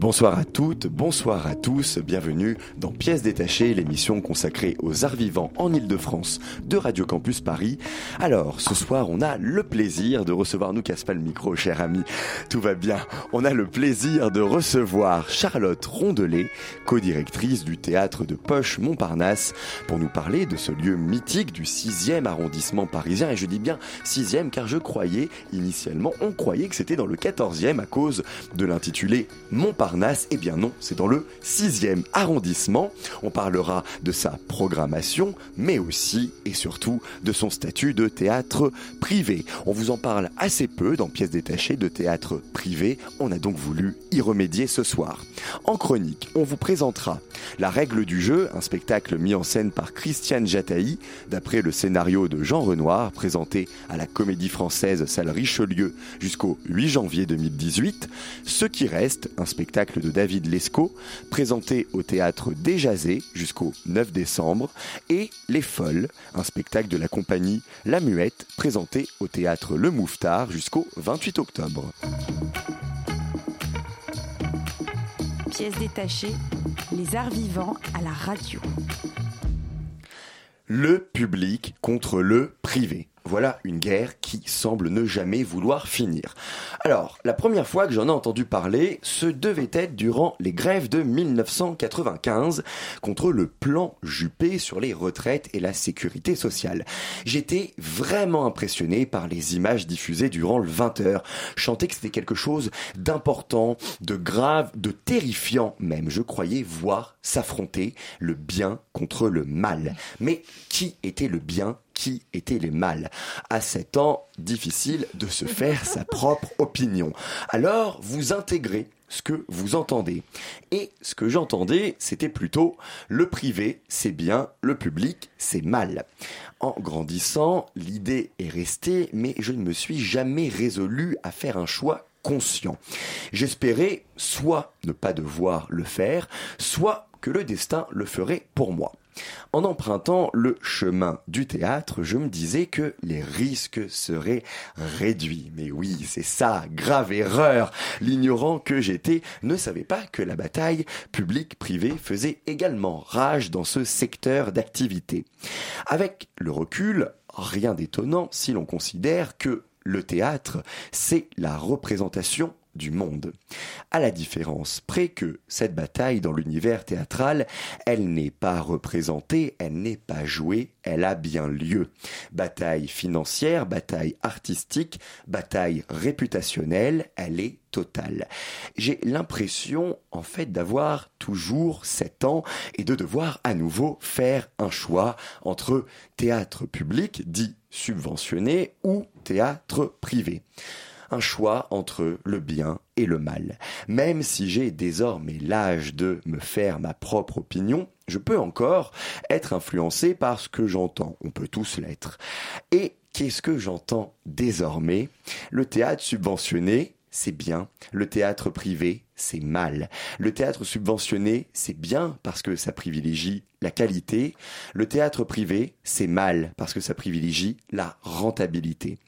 Bonsoir à toutes, bonsoir à tous, bienvenue dans Pièces détachées, l'émission consacrée aux arts vivants en Ile-de-France de Radio Campus Paris. Alors, ce soir, on a le plaisir de recevoir, nous casse pas le micro, cher ami, tout va bien, on a le plaisir de recevoir Charlotte Rondelet, co-directrice du théâtre de Poche Montparnasse, pour nous parler de ce lieu mythique du 6e arrondissement parisien, et je dis bien 6e car je croyais, initialement, on croyait que c'était dans le 14e à cause de l'intitulé Montparnasse eh bien non, c'est dans le 6e arrondissement. On parlera de sa programmation, mais aussi et surtout de son statut de théâtre privé. On vous en parle assez peu dans pièces détachées de théâtre privé. On a donc voulu y remédier ce soir. En chronique, on vous présentera La règle du jeu, un spectacle mis en scène par Christiane Jataï, d'après le scénario de Jean Renoir, présenté à la Comédie Française Salle Richelieu jusqu'au 8 janvier 2018. Ce qui reste, un spectacle de David Lescaut, présenté au théâtre Déjazé jusqu'au 9 décembre, et Les Folles, un spectacle de la compagnie La Muette, présenté au théâtre Le Mouffetard jusqu'au 28 octobre. Pièces détachées, les arts vivants à la radio. Le public contre le privé. Voilà une guerre qui semble ne jamais vouloir finir. Alors, la première fois que j'en ai entendu parler, ce devait être durant les grèves de 1995 contre le plan Juppé sur les retraites et la sécurité sociale. J'étais vraiment impressionné par les images diffusées durant le 20h. Je que c'était quelque chose d'important, de grave, de terrifiant même. Je croyais voir s'affronter le bien contre le mal. Mais qui était le bien qui étaient les mâles. À 7 ans, difficile de se faire sa propre opinion. Alors, vous intégrez ce que vous entendez. Et ce que j'entendais, c'était plutôt le privé, c'est bien, le public, c'est mal. En grandissant, l'idée est restée, mais je ne me suis jamais résolu à faire un choix conscient. J'espérais soit ne pas devoir le faire, soit que le destin le ferait pour moi. En empruntant le chemin du théâtre, je me disais que les risques seraient réduits. Mais oui, c'est ça, grave erreur. L'ignorant que j'étais ne savait pas que la bataille publique-privée faisait également rage dans ce secteur d'activité. Avec le recul, rien d'étonnant si l'on considère que le théâtre, c'est la représentation du monde. À la différence près que cette bataille dans l'univers théâtral, elle n'est pas représentée, elle n'est pas jouée, elle a bien lieu. Bataille financière, bataille artistique, bataille réputationnelle, elle est totale. J'ai l'impression en fait d'avoir toujours 7 ans et de devoir à nouveau faire un choix entre théâtre public dit subventionné ou théâtre privé un choix entre le bien et le mal. Même si j'ai désormais l'âge de me faire ma propre opinion, je peux encore être influencé par ce que j'entends. On peut tous l'être. Et qu'est-ce que j'entends désormais? Le théâtre subventionné, c'est bien. Le théâtre privé, c'est mal. Le théâtre subventionné, c'est bien parce que ça privilégie la qualité. Le théâtre privé, c'est mal parce que ça privilégie la rentabilité.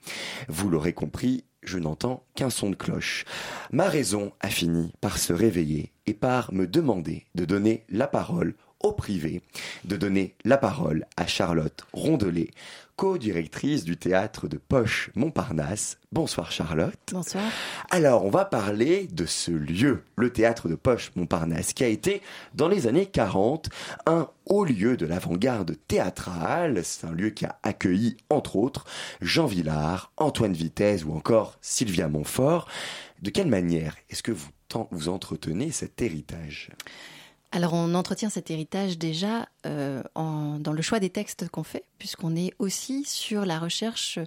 Vous l'aurez compris, je n'entends qu'un son de cloche. Ma raison a fini par se réveiller et par me demander de donner la parole au privé, de donner la parole à Charlotte Rondelet, co-directrice du théâtre de Poche Montparnasse. Bonsoir Charlotte. Bonsoir. Alors, on va parler de ce lieu, le théâtre de Poche Montparnasse, qui a été, dans les années 40, un haut lieu de l'avant-garde théâtrale. C'est un lieu qui a accueilli, entre autres, Jean Villard, Antoine Vitesse ou encore Sylvia Montfort. De quelle manière est-ce que vous, vous entretenez cet héritage? Alors on entretient cet héritage déjà euh, dans le choix des textes qu'on fait, puisqu'on est aussi sur la recherche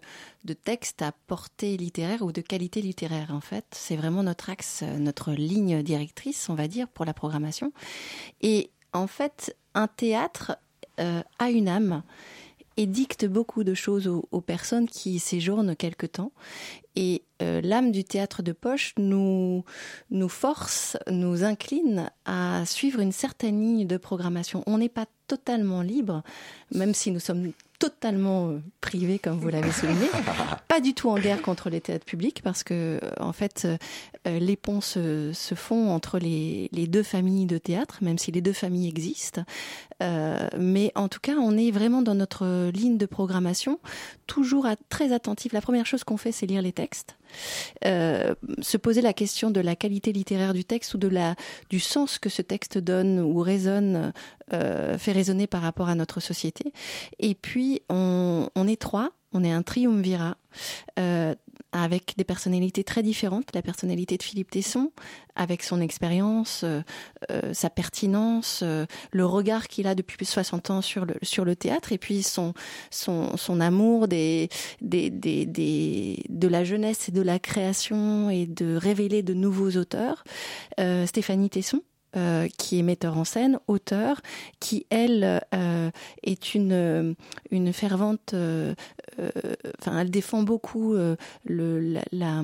de textes à portée littéraire ou de qualité littéraire en fait. C'est vraiment notre axe, notre ligne directrice, on va dire, pour la programmation. Et en fait, un théâtre euh, a une âme et dicte beaucoup de choses aux, aux personnes qui y séjournent quelque temps. Et euh, l'âme du théâtre de poche nous, nous force, nous incline à suivre une certaine ligne de programmation. On n'est pas totalement libre, même si nous sommes totalement euh, privés, comme vous l'avez souligné, pas du tout en guerre contre les théâtres publics, parce que euh, en fait, euh, les ponts se, se font entre les, les, deux familles de théâtre, même si les deux familles existent. Euh, mais en tout cas, on est vraiment dans notre ligne de programmation, toujours à, très attentif. La première chose qu'on fait, c'est lire les textes. Euh, se poser la question de la qualité littéraire du texte ou de la du sens que ce texte donne ou résonne euh, fait résonner par rapport à notre société. Et puis on, est trois on est un triumvirat euh, avec des personnalités très différentes. La personnalité de Philippe Tesson, avec son expérience, euh, euh, sa pertinence, euh, le regard qu'il a depuis plus de 60 ans sur le, sur théâtre, et puis son, amour des, des, de la jeunesse et de la création et de révéler de nouveaux auteurs. Stéphanie Tesson, euh, qui est metteur en scène, auteur, qui elle euh, est une une fervente, euh, enfin elle défend beaucoup le la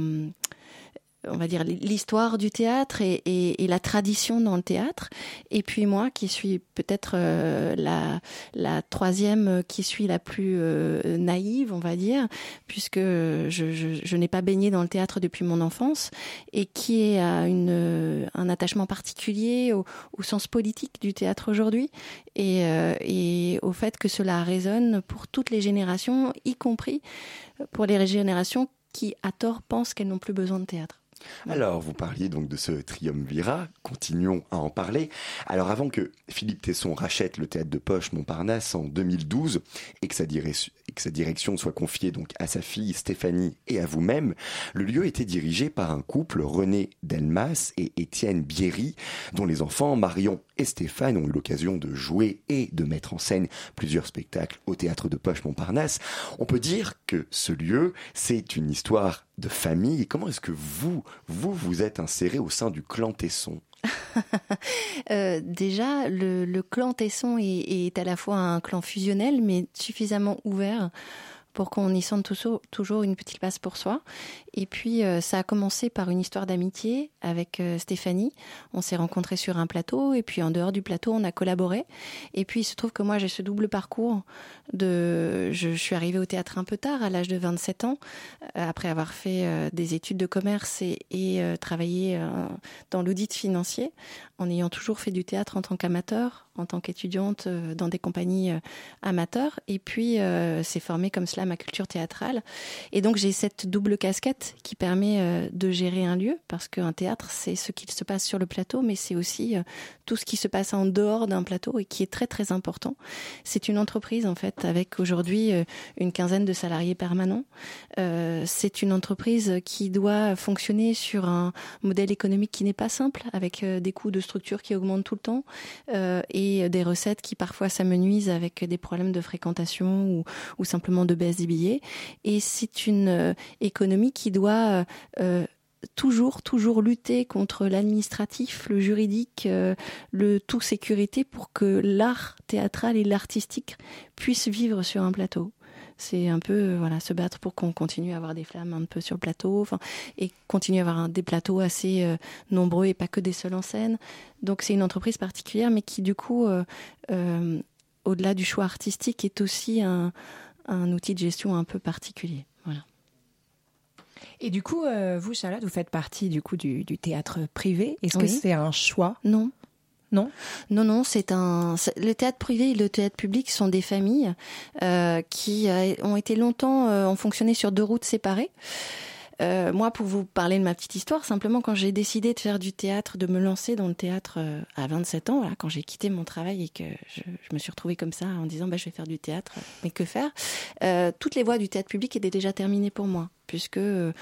on va dire l'histoire du théâtre et, et, et, la tradition dans le théâtre. Et puis moi qui suis peut-être euh, la, la troisième qui suis la plus euh, naïve on va dire puisque je, je, je n'ai pas baigné dans le théâtre depuis mon enfance et qui a une, un attachement particulier au, au sens politique du théâtre aujourd'hui et, euh, et au fait que cela résonne pour toutes les générations y compris pour les générations qui à tort pensent qu'elles n'ont plus besoin de théâtre alors, vous parliez donc de ce triumvirat, continuons à en parler. Alors, avant que Philippe Tesson rachète le théâtre de poche Montparnasse en 2012 et que sa, direction, et que sa direction soit confiée donc à sa fille Stéphanie et à vous-même, le lieu était dirigé par un couple, René Delmas et Étienne Bierry, dont les enfants Marion Stéphane ont eu l'occasion de jouer et de mettre en scène plusieurs spectacles au théâtre de poche Montparnasse. On peut dire que ce lieu, c'est une histoire de famille. Comment est-ce que vous, vous, vous êtes inséré au sein du clan Tesson? Euh, déjà, le, clan Tesson est, à la fois un clan fusionnel, mais suffisamment ouvert pour qu'on y sente toujours, toujours une petite place pour soi. Et puis, euh, ça a commencé par une histoire d'amitié avec euh, Stéphanie. On s'est rencontrés sur un plateau, et puis en dehors du plateau, on a collaboré. Et puis, il se trouve que moi, j'ai ce double parcours. De, je, suis arrivée au théâtre un peu tard, à l'âge de 27 ans, euh, après avoir fait euh, des études de commerce et, et travaillé dans l'audit financier, en ayant toujours fait du théâtre en tant qu'amateur, en tant qu'étudiante dans des compagnies amateurs. Et puis, c'est formé comme cela ma culture théâtrale. Et donc, j'ai cette double casquette qui permet de gérer un lieu, parce qu'un théâtre, c'est ce qu'il se passe sur le plateau, mais c'est aussi tout ce qui se passe en dehors d'un plateau et qui est très, très important. C'est une entreprise, en fait, avec aujourd'hui une quinzaine de salariés permanents. Euh, c'est une entreprise qui doit fonctionner sur un modèle économique qui n'est pas simple, avec euh, des coûts de structure qui augmentent tout le temps euh, et des recettes qui parfois s'amenuisent avec des problèmes de fréquentation ou, simplement de baisse des billets. Et c'est une euh, économie qui doit euh, toujours, toujours lutter contre l'administratif, le juridique, euh, le tout sécurité pour que l'art théâtral et l'artistique puissent vivre sur un plateau. C'est un peu voilà se battre pour qu'on continue à avoir des flammes un peu sur le plateau, et continuer à avoir des plateaux assez euh, nombreux et pas que des seuls en scène. Donc c'est une entreprise particulière, mais qui du coup, euh, euh, au-delà du choix artistique, est aussi un, un outil de gestion un peu particulier. Voilà. Et du coup, euh, vous, Charlotte, vous faites partie du coup du, du théâtre privé. Est-ce oui. que c'est un choix Non. Non, non, non. C'est un. Le théâtre privé et le théâtre public sont des familles euh, qui euh, ont été longtemps euh, ont fonctionné sur deux routes séparées. Euh, moi, pour vous parler de ma petite histoire, simplement quand j'ai décidé de faire du théâtre, de me lancer dans le théâtre euh, à 27 ans, voilà, quand j'ai quitté mon travail et que je, je, me suis retrouvée comme ça en disant bah, je vais faire du théâtre, mais que faire? Euh, Toutes les voies du théâtre public étaient déjà terminées pour moi puisque euh,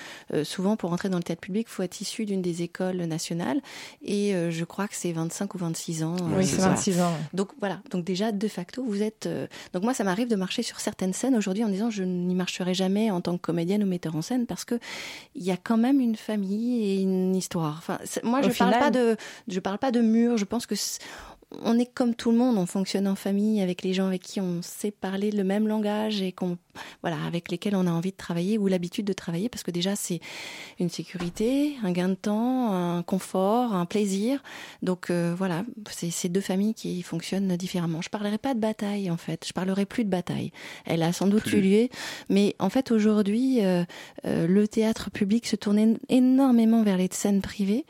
souvent pour entrer dans le théâtre public, il faut être issu d'une des écoles nationales et euh, je crois que c'est 25 ou 26 ans. Oui, c'est 26 ans. Donc voilà, donc déjà de facto, vous êtes euh, donc moi ça m'arrive de marcher sur certaines scènes aujourd'hui en disant je n'y marcherai jamais en tant que comédienne ou metteur en scène parce que il y a quand même une famille et une histoire. Enfin, moi je Au parle pas de je parle pas de mur, je pense que on est comme tout le monde, on fonctionne en famille avec les gens avec qui on sait parler le même langage et qu'on, voilà, avec lesquels on a envie de travailler ou l'habitude de travailler, parce que déjà c'est une sécurité, un gain de temps, un confort, un plaisir. Donc euh, voilà, c'est ces deux familles qui fonctionnent différemment. Je parlerai pas de bataille en fait, je parlerai plus de bataille. Elle a sans doute eu lieu, mais en fait aujourd'hui, euh, euh, le théâtre public se tourne énormément vers les scènes privées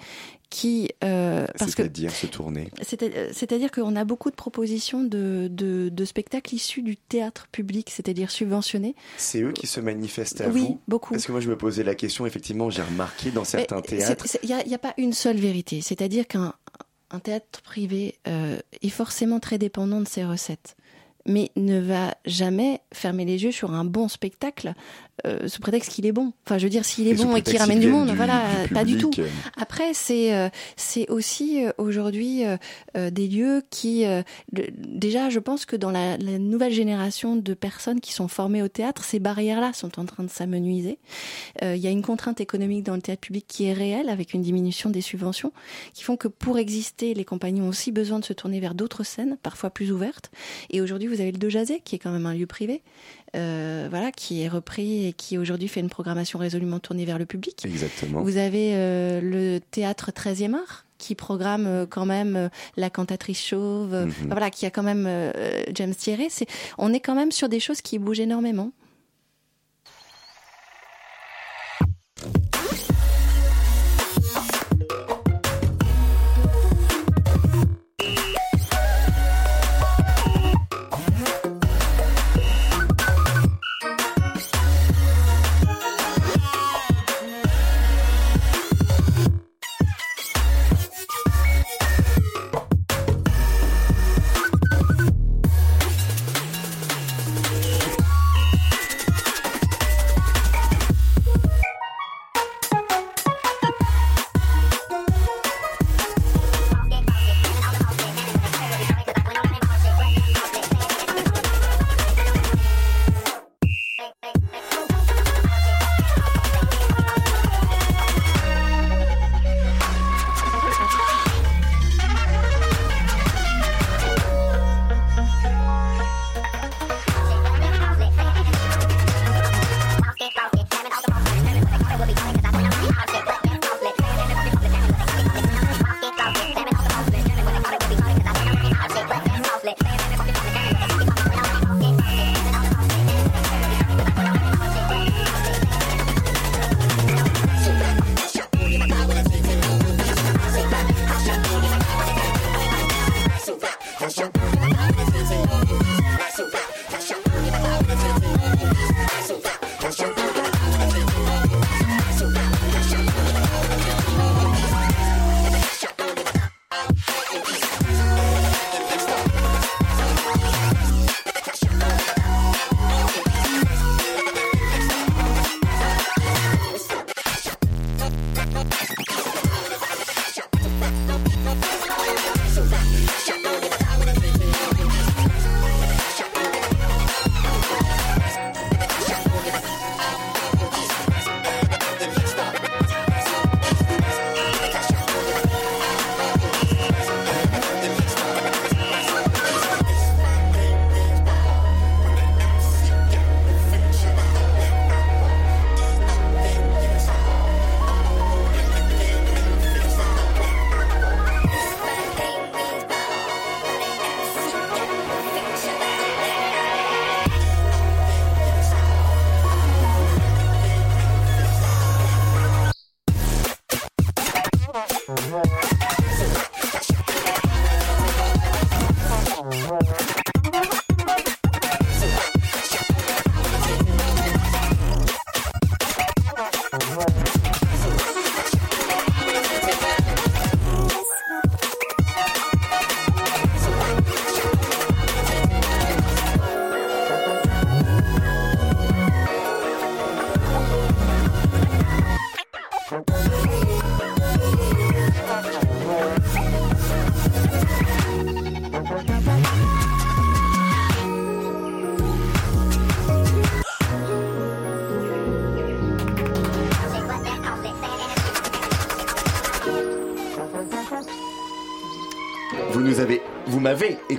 qui euh, c'est-à-dire se tourner. c'est-à-dire qu'on a beaucoup de propositions de, de, de, spectacles issus du théâtre public c'est-à-dire subventionnés. C'est eux qui se manifestent à oui, vous beaucoup. Parce que moi je me posais la question effectivement j'ai remarqué dans certains théâtres il n'y a, a, pas une seule vérité. C'est-à-dire qu'un un théâtre privé euh, est forcément très dépendant de ses recettes mais ne va jamais fermer les yeux sur un bon spectacle euh, sous prétexte qu'il est bon. Enfin, je veux dire, s'il est bon et qu'il ramène du monde, voilà, pas du tout. Après, c'est euh, c'est aussi euh, aujourd'hui des lieux qui, déjà, je pense que dans la, la, nouvelle génération de personnes qui sont formées au théâtre, ces barrières-là sont en train de s'amenuiser. Il y a une contrainte économique dans le théâtre public qui est réelle, avec une diminution des subventions, qui font que pour exister, les compagnies ont aussi besoin de se tourner vers d'autres scènes, parfois plus ouvertes. Et aujourd'hui, vous avez le De Jazé, qui est quand même un lieu privé, euh, voilà, qui est repris et qui aujourd'hui fait une programmation résolument tournée vers le public. Exactement. Vous avez euh, le théâtre 13e art qui programme euh, quand même la cantatrice chauve, mhm. voilà, qui a quand même James Thierry. On est quand même sur des choses qui bougent énormément.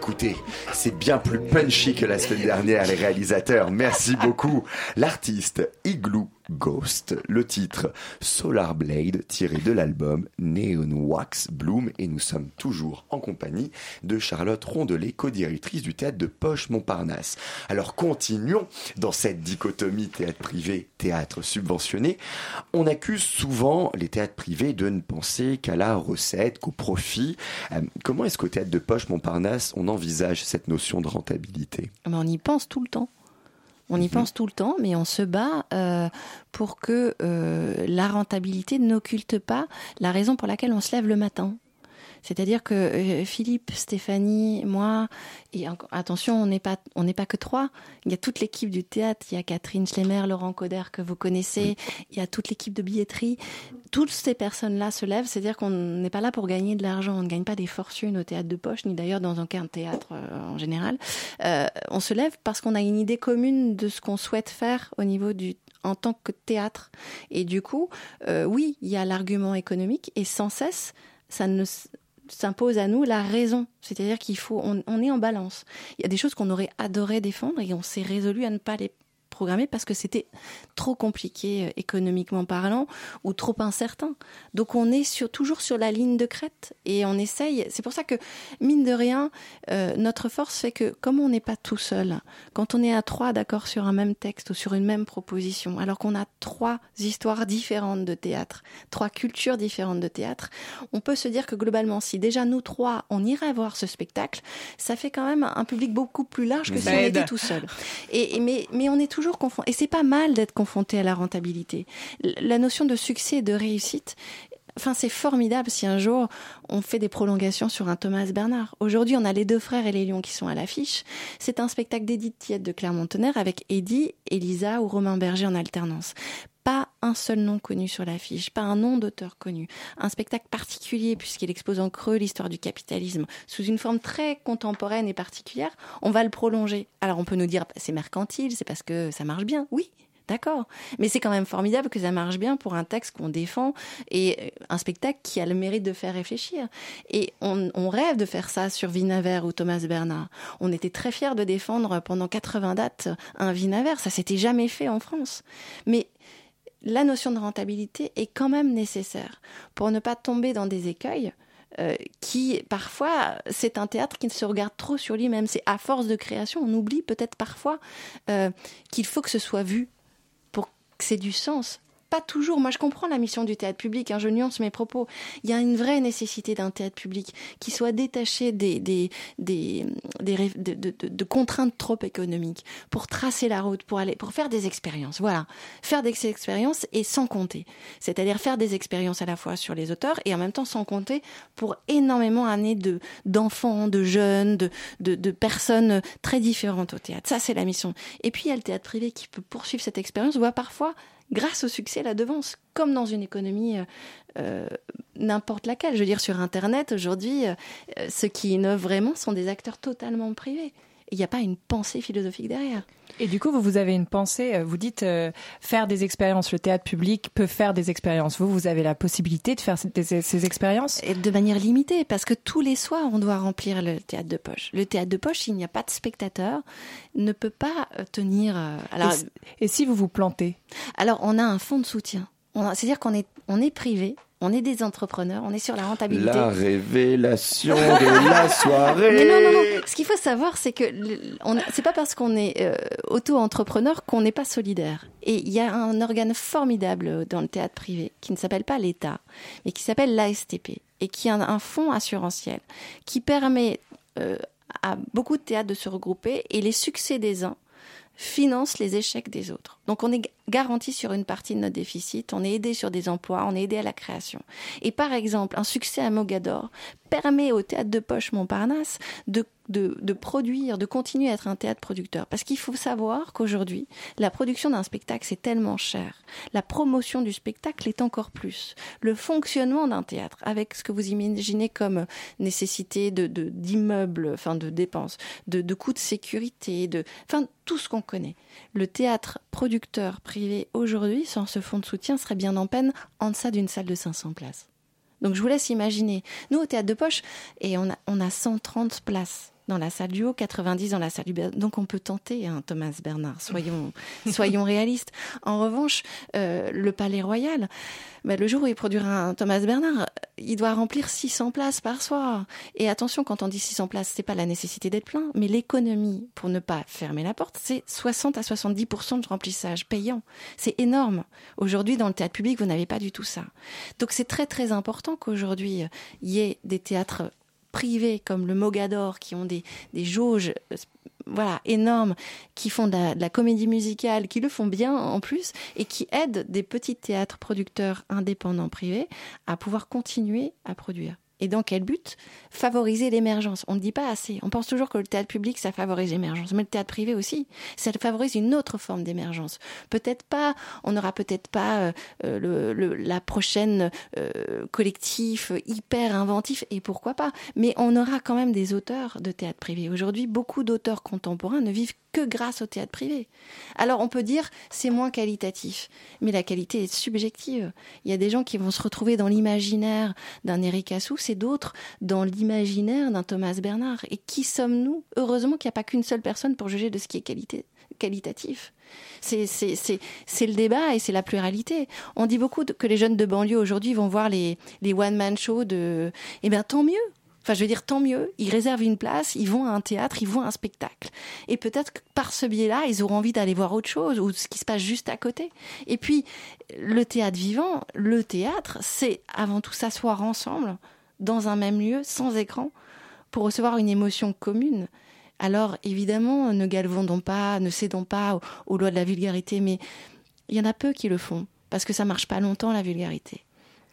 Écouté. C'est bien plus punchy que la semaine dernière, les réalisateurs. Merci beaucoup. L'artiste Igloo Le titre Solar Blade tiré de l'album Neon Wax Bloom et nous sommes toujours en compagnie de Charlotte Rondelet, co-directrice du théâtre de Poche Montparnasse. Alors continuons dans cette dichotomie théâtre privé, théâtre subventionné. On accuse souvent les théâtres privés de ne penser qu'à la recette, qu'au profit. Euh, comment est-ce qu'au théâtre de Poche Montparnasse on envisage cette notion de rentabilité? Ah ben, On y pense tout le temps. On y mhm. pense tout le temps, mais on se bat euh, pour que euh, la rentabilité n'occulte pas la raison pour laquelle on se lève le matin. C'est-à-dire que euh, Philippe, Stéphanie, moi, et attention, on n'est pas, on n'est pas que trois. Il y a toute l'équipe du théâtre. Il y a Catherine Schlemmer, Laurent Coder que vous connaissez. Il y a toute l'équipe de billetterie. Toutes ces personnes-là se lèvent. C'est-à-dire qu'on n'est pas là pour gagner de l'argent. On ne gagne pas des fortunes au théâtre de poche, ni d'ailleurs dans aucun théâtre euh, en général. Euh, on se lève parce qu'on a une idée commune de ce qu'on souhaite faire au niveau du en tant que théâtre. Et du coup, oui, il y a l'argument économique et sans cesse, ça ne, s'impose à nous la raison. C'est-à-dire qu'il faut, on, on, est en balance. Il y a des choses qu'on aurait adoré défendre et on s'est résolu à ne pas les programmé parce que c'était trop compliqué euh, économiquement parlant ou trop incertain. Donc on est sur, toujours sur la ligne de crête et on essaye. C'est pour ça que, mine de rien, euh, notre force fait que comme on n'est pas tout seul, quand on est à trois d'accord sur un même texte ou sur une même proposition, alors qu'on a trois histoires différentes de théâtre, trois cultures différentes de théâtre, on peut se dire que globalement, si déjà nous trois, on irait voir ce spectacle, ça fait quand même un public beaucoup plus large que si on était tout seul. Et, mais, mais on est toujours et c'est pas mal d'être confronté à la rentabilité. La notion de succès et de réussite, Enfin, c'est formidable si un jour on fait des prolongations sur un Thomas Bernard. Aujourd'hui, on a les deux frères et les lions qui sont à l'affiche. C'est un spectacle d'Edith Tiette de Clermont-Tonnerre avec Eddie, Elisa ou Romain Berger en alternance. Pas un seul nom connu sur l'affiche, pas un nom d'auteur connu. Un spectacle particulier puisqu'il expose en creux l'histoire du capitalisme sous une forme très contemporaine et particulière. On va le prolonger. Alors on peut nous dire c'est mercantile, c'est parce que ça marche bien. Oui, D'accord. Mais c'est quand même formidable que ça marche bien pour un texte qu'on défend et euh, un spectacle qui a le mérite de faire réfléchir. Et on, rêve de faire ça sur Vinaver ou Thomas Bernard. On était très fiers de défendre pendant 80 dates un Vinaver. Ça s'était jamais fait en France. Mais la notion de rentabilité est quand même nécessaire pour ne pas tomber dans des écueils euh, qui parfois c'est un théâtre qui ne se regarde trop sur lui-même. C'est à force de création, on oublie peut-être parfois euh, qu'il faut que ce soit vu pour que c'est du sens pas toujours. Moi, je comprends la mission du théâtre public. Hein, je nuance mes propos. Il y a une vraie nécessité d'un théâtre public qui soit détaché des, des, des, des de, de, de, contraintes trop économiques pour tracer la route, pour aller, pour faire des expériences. Voilà, faire des expériences et sans compter. C'est-à-dire faire des expériences à la fois sur les auteurs et en même temps sans compter pour énormément d'années de d'enfants, de jeunes, de, de, de personnes très différentes au théâtre. Ça, c'est la mission. Et puis il y a le théâtre privé qui peut poursuivre cette expérience, voire parfois grâce au succès, la devance, comme dans une économie euh, euh, n'importe laquelle. Je veux dire, sur Internet, aujourd'hui, euh, ceux qui innovent vraiment sont des acteurs totalement privés il n'y a pas une pensée philosophique derrière. Et du coup, vous, vous avez une pensée, euh, vous dites euh, faire des expériences, le théâtre public peut faire des expériences. Vous, vous avez la possibilité de faire ces, expériences? Et De manière limitée, parce que tous les soirs, on doit remplir le théâtre de poche. Le théâtre de poche, s'il n'y a pas de spectateurs, ne peut pas euh, tenir... Alors, et, si vous vous plantez? Alors, on a un fonds de soutien. C'est-à-dire qu'on est, on est privé, on est des entrepreneurs, on est sur la rentabilité. La révélation de la soirée. Mais non, non, non. Ce qu'il faut savoir, c'est que c'est pas parce qu'on est euh, auto-entrepreneur qu'on n'est pas solidaire. Et il y a un organe formidable dans le théâtre privé qui ne s'appelle pas l'État, mais qui s'appelle l'ASTP et qui a un, fonds assurantiel qui permet euh, à beaucoup de théâtres de se regrouper et les succès des uns financent les échecs des autres. Donc on est garanti sur une partie de notre déficit, on est aidé sur des emplois, on est aidé à la création. Et par exemple, un succès à Mogador permet au théâtre de poche Montparnasse de, de, de produire, de continuer à être un théâtre producteur. Parce qu'il faut savoir qu'aujourd'hui, la production d'un spectacle, c'est tellement cher. La promotion du spectacle est encore plus. Le fonctionnement d'un théâtre, avec ce que vous imaginez comme nécessité de d'immeubles, enfin de dépenses, de, de coûts de sécurité, de, enfin tout ce qu'on connaît. Le théâtre producteur privé aujourd'hui, sans ce fonds de soutien, serait bien en peine en deçà d'une salle de 500 places. Donc je vous laisse imaginer. Nous, au théâtre de poche, et on a 130 places dans la salle du haut, 90 dans la salle du bas. Donc on peut tenter un Thomas Bernard, soyons, soyons réalistes. En revanche, euh, le Palais Royal, bah, le jour où il produira un Thomas Bernard, il doit remplir 600 places par soir. Et attention, quand on dit 600 places, c'est pas la nécessité d'être plein, mais l'économie pour ne pas fermer la porte, c'est 60 à 70% de remplissage payant. C'est énorme. Aujourd'hui, dans le théâtre public, vous n'avez pas du tout ça. Donc c'est très très important qu'aujourd'hui, il y ait des théâtres privés comme le Mogador qui ont des, jauges euh, voilà énormes qui font de la, comédie musicale qui le font bien en plus et qui aident des petits théâtres producteurs indépendants privés à pouvoir continuer à produire et dans quel but Favoriser l'émergence. On ne dit pas assez. On pense toujours que le théâtre public, ça favorise l'émergence. Mais le théâtre privé aussi, ça favorise une autre forme d'émergence. Peut-être pas, on n'aura peut-être pas euh, le, la prochaine euh, collectif hyper inventif, et pourquoi pas. Mais on aura quand même des auteurs de théâtre privé. Aujourd'hui, beaucoup d'auteurs contemporains ne vivent que grâce au théâtre privé. Alors on peut dire c'est moins qualitatif, mais la qualité est subjective. Il y a des gens qui vont se retrouver dans l'imaginaire d'un Eric Assous et d'autres dans l'imaginaire d'un Thomas Bernard. Et qui sommes-nous? Heureusement qu'il n'y a pas qu'une seule personne pour juger de ce qui est qualité, qualitatif. C'est le débat et c'est la pluralité. On dit beaucoup que les jeunes de banlieue aujourd'hui vont voir les, les one-man shows de... Eh bien tant mieux Enfin, je veux dire, tant mieux. Ils réservent une place, ils vont à un théâtre, ils vont à un spectacle. Et peut-être que par ce biais-là, ils auront envie d'aller voir autre chose ou ce qui se passe juste à côté. Et puis, le théâtre vivant, le théâtre, c'est avant tout s'asseoir ensemble dans un même lieu, sans écran, pour recevoir une émotion commune. Alors, évidemment, ne galvandons pas, ne cédons pas aux, aux lois de la vulgarité, mais il y en a peu qui le font, parce que ça marche pas longtemps, la vulgarité.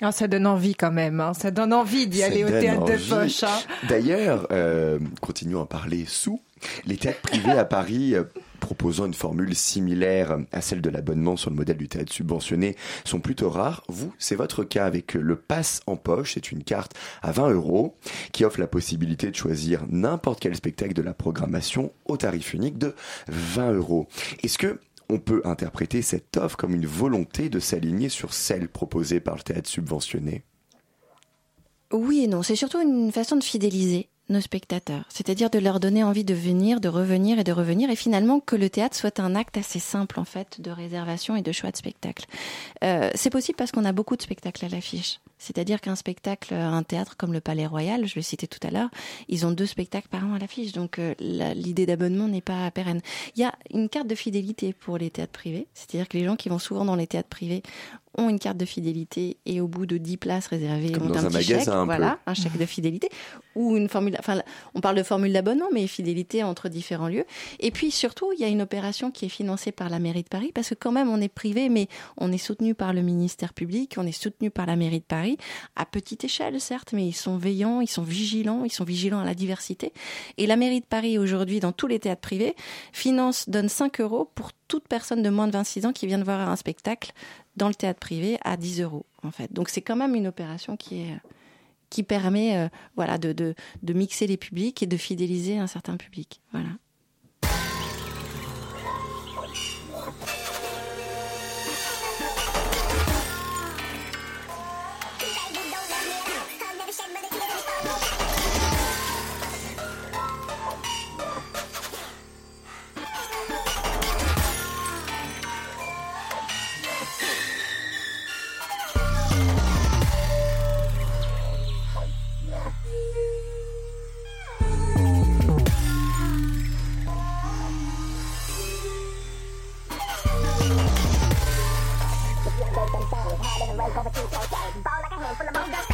Ah, ça donne envie quand même, hein. ça donne envie d'y aller au théâtre envie. de poche. Hein. D'ailleurs, euh, continuons à parler sous. Les théâtres privés à Paris, euh, proposant une formule similaire à celle de l'abonnement sur le modèle du théâtre subventionné, sont plutôt rares. Vous, c'est votre cas avec le pass en poche. C'est une carte à 20 euros qui offre la possibilité de choisir n'importe quel spectacle de la programmation au tarif unique de 20 euros. Est-ce que on peut interpréter cette offre comme une volonté de s'aligner sur celle proposée par le théâtre subventionné Oui et non, c'est surtout une façon de fidéliser nos spectateurs, c'est-à-dire de leur donner envie de venir, de revenir et de revenir, et finalement que le théâtre soit un acte assez simple en fait de réservation et de choix de spectacle. Euh, c'est possible parce qu'on a beaucoup de spectacles à l'affiche. C'est-à-dire qu'un spectacle, un théâtre comme le Palais Royal, je le citais tout à l'heure, ils ont deux spectacles par an à l'affiche, donc euh, l'idée d'abonnement n'est pas pérenne. Il y a une carte de fidélité pour les théâtres privés, c'est-à-dire que les gens qui vont souvent dans les théâtres privés ont une carte de fidélité et au bout de 10 places réservées, Comme ont dans un, un petit magasin chèque, un voilà, un chèque de fidélité ou une formule. Enfin, on parle de formule d'abonnement, mais fidélité entre différents lieux. Et puis surtout, il y a une opération qui est financée par la mairie de Paris parce que quand même, on est privé, mais on est soutenu par le ministère public, on est soutenu par la mairie de Paris à petite échelle, certes, mais ils sont veillants, ils sont vigilants, ils sont vigilants à la diversité. Et la mairie de Paris aujourd'hui, dans tous les théâtres privés, finance donne 5 euros pour toute personne de moins de 26 ans qui vient de voir un spectacle dans le théâtre privé à 10 euros en fait. Donc c'est quand même une opération qui est qui permet euh, voilà de, de, de mixer les publics et de fidéliser un certain public. Voilà. Ball like a handful of money.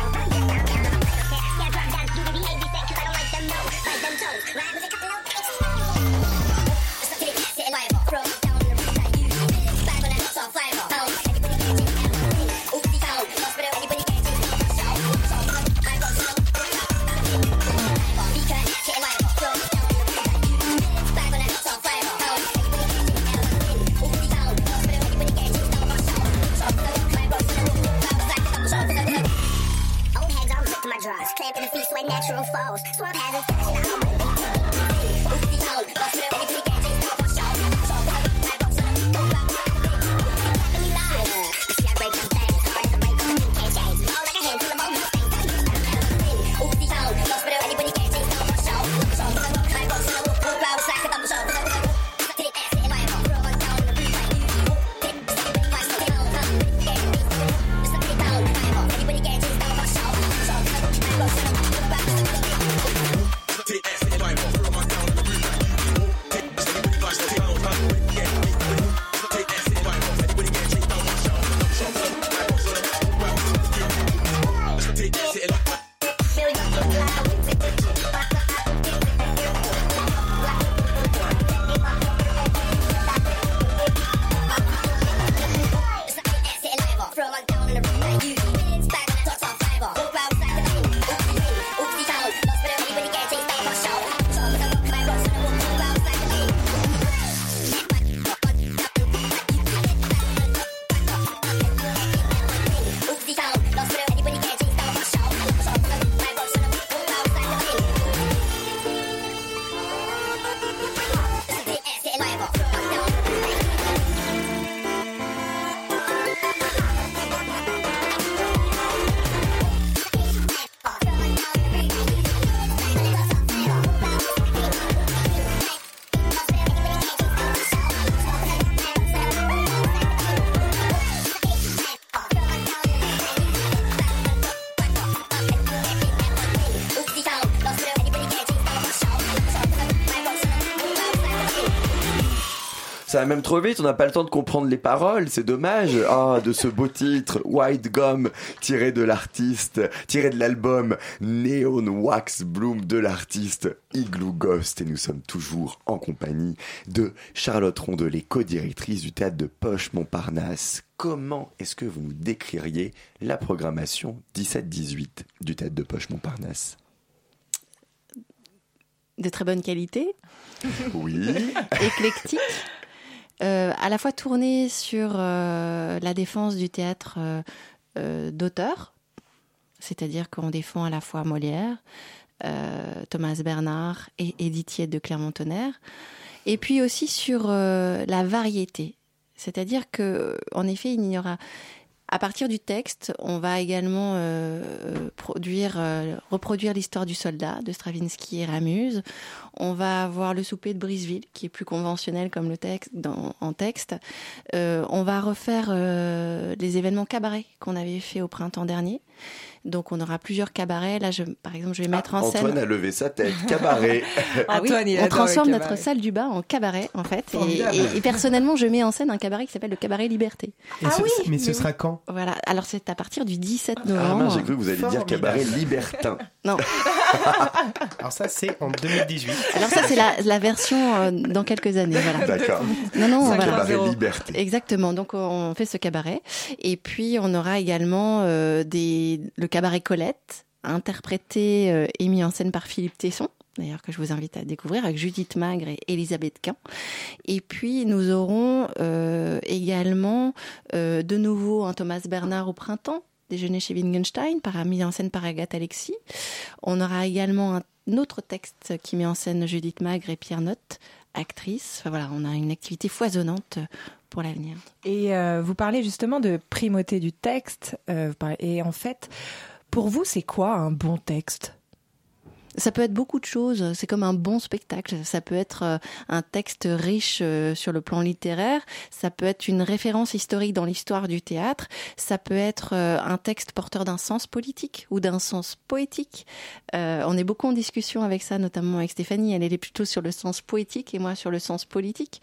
Ça va même trop vite, on n'a pas le temps de comprendre les paroles, c'est dommage. Ah, de ce beau titre, White Gum, tiré de l'artiste, tiré de l'album Neon Wax Bloom de l'artiste Igloo Ghost. Et nous sommes toujours en compagnie de Charlotte Rondelet, co-directrice du théâtre de Poche Montparnasse. Comment est-ce que vous nous décririez la programmation 17-18 du théâtre de Poche Montparnasse? De très bonne qualité, Oui. éclectique, à la fois tournée sur euh, la défense du théâtre euh, euh, d'auteur, c'est-à-dire qu'on défend à la fois Molière, euh, Thomas Bernard et Thied de Clermont-Tonnerre, et puis aussi sur euh, la variété, c'est-à-dire que en effet il n'y aura à partir du texte, on va également euh, produire, euh, reproduire l'histoire du soldat de Stravinsky et Ramuse. On va avoir le souper de Briseville, qui est plus conventionnel comme le texte dans, en texte. Euh, on va refaire les événements cabarets qu'on avait fait au printemps dernier. Donc on aura plusieurs cabarets. Là, je, par exemple, je vais mettre en scène. Antoine a levé sa tête, cabaret. Ah oui, Antoine, il on transforme notre salle du bas en cabaret, en fait. Et, Formidable. et- et personnellement, je mets en scène un cabaret qui s'appelle le Cabaret Liberté. Et Ah ce- oui, mais ce mais sera quand? Voilà. Alors c'est à partir du 17 Ah novembre. mince, j'ai cru que vous alliez dire cabaret libertin. non. Alors ça, c'est en 2018. Alors ça c'est la, la version euh, dans quelques années. Voilà. D'accord. Non non. Ça voilà. Cabaret 0. liberté. Exactement. Donc on fait ce cabaret et puis on aura également euh, des le cabaret Colette interprété euh, et mis en scène par Philippe Tesson. D'ailleurs, que je vous invite à découvrir avec Judith Magre et Elisabeth Quint. Et puis, nous aurons euh, également euh, de nouveau un Thomas Bernard au printemps, déjeuner chez Wittgenstein, par, mis en scène par Agathe Alexis. On aura également un autre texte qui met en scène Judith Magre et Pierre Notte, actrice. Enfin, voilà, on a une activité foisonnante pour l'avenir. Et euh, vous parlez justement de primauté du texte. euh, et en fait, pour vous, c'est quoi un bon texte? Ça peut être beaucoup de choses. C'est comme un bon spectacle. Ça peut être euh, un texte riche euh, sur le plan littéraire. Ça peut être une référence historique dans l'histoire du théâtre. Ça peut être euh, un texte porteur d'un sens politique ou d'un sens poétique. Euh, on est beaucoup en discussion avec ça, notamment avec Stéphanie. Elle, est plutôt sur le sens poétique et moi sur le sens politique.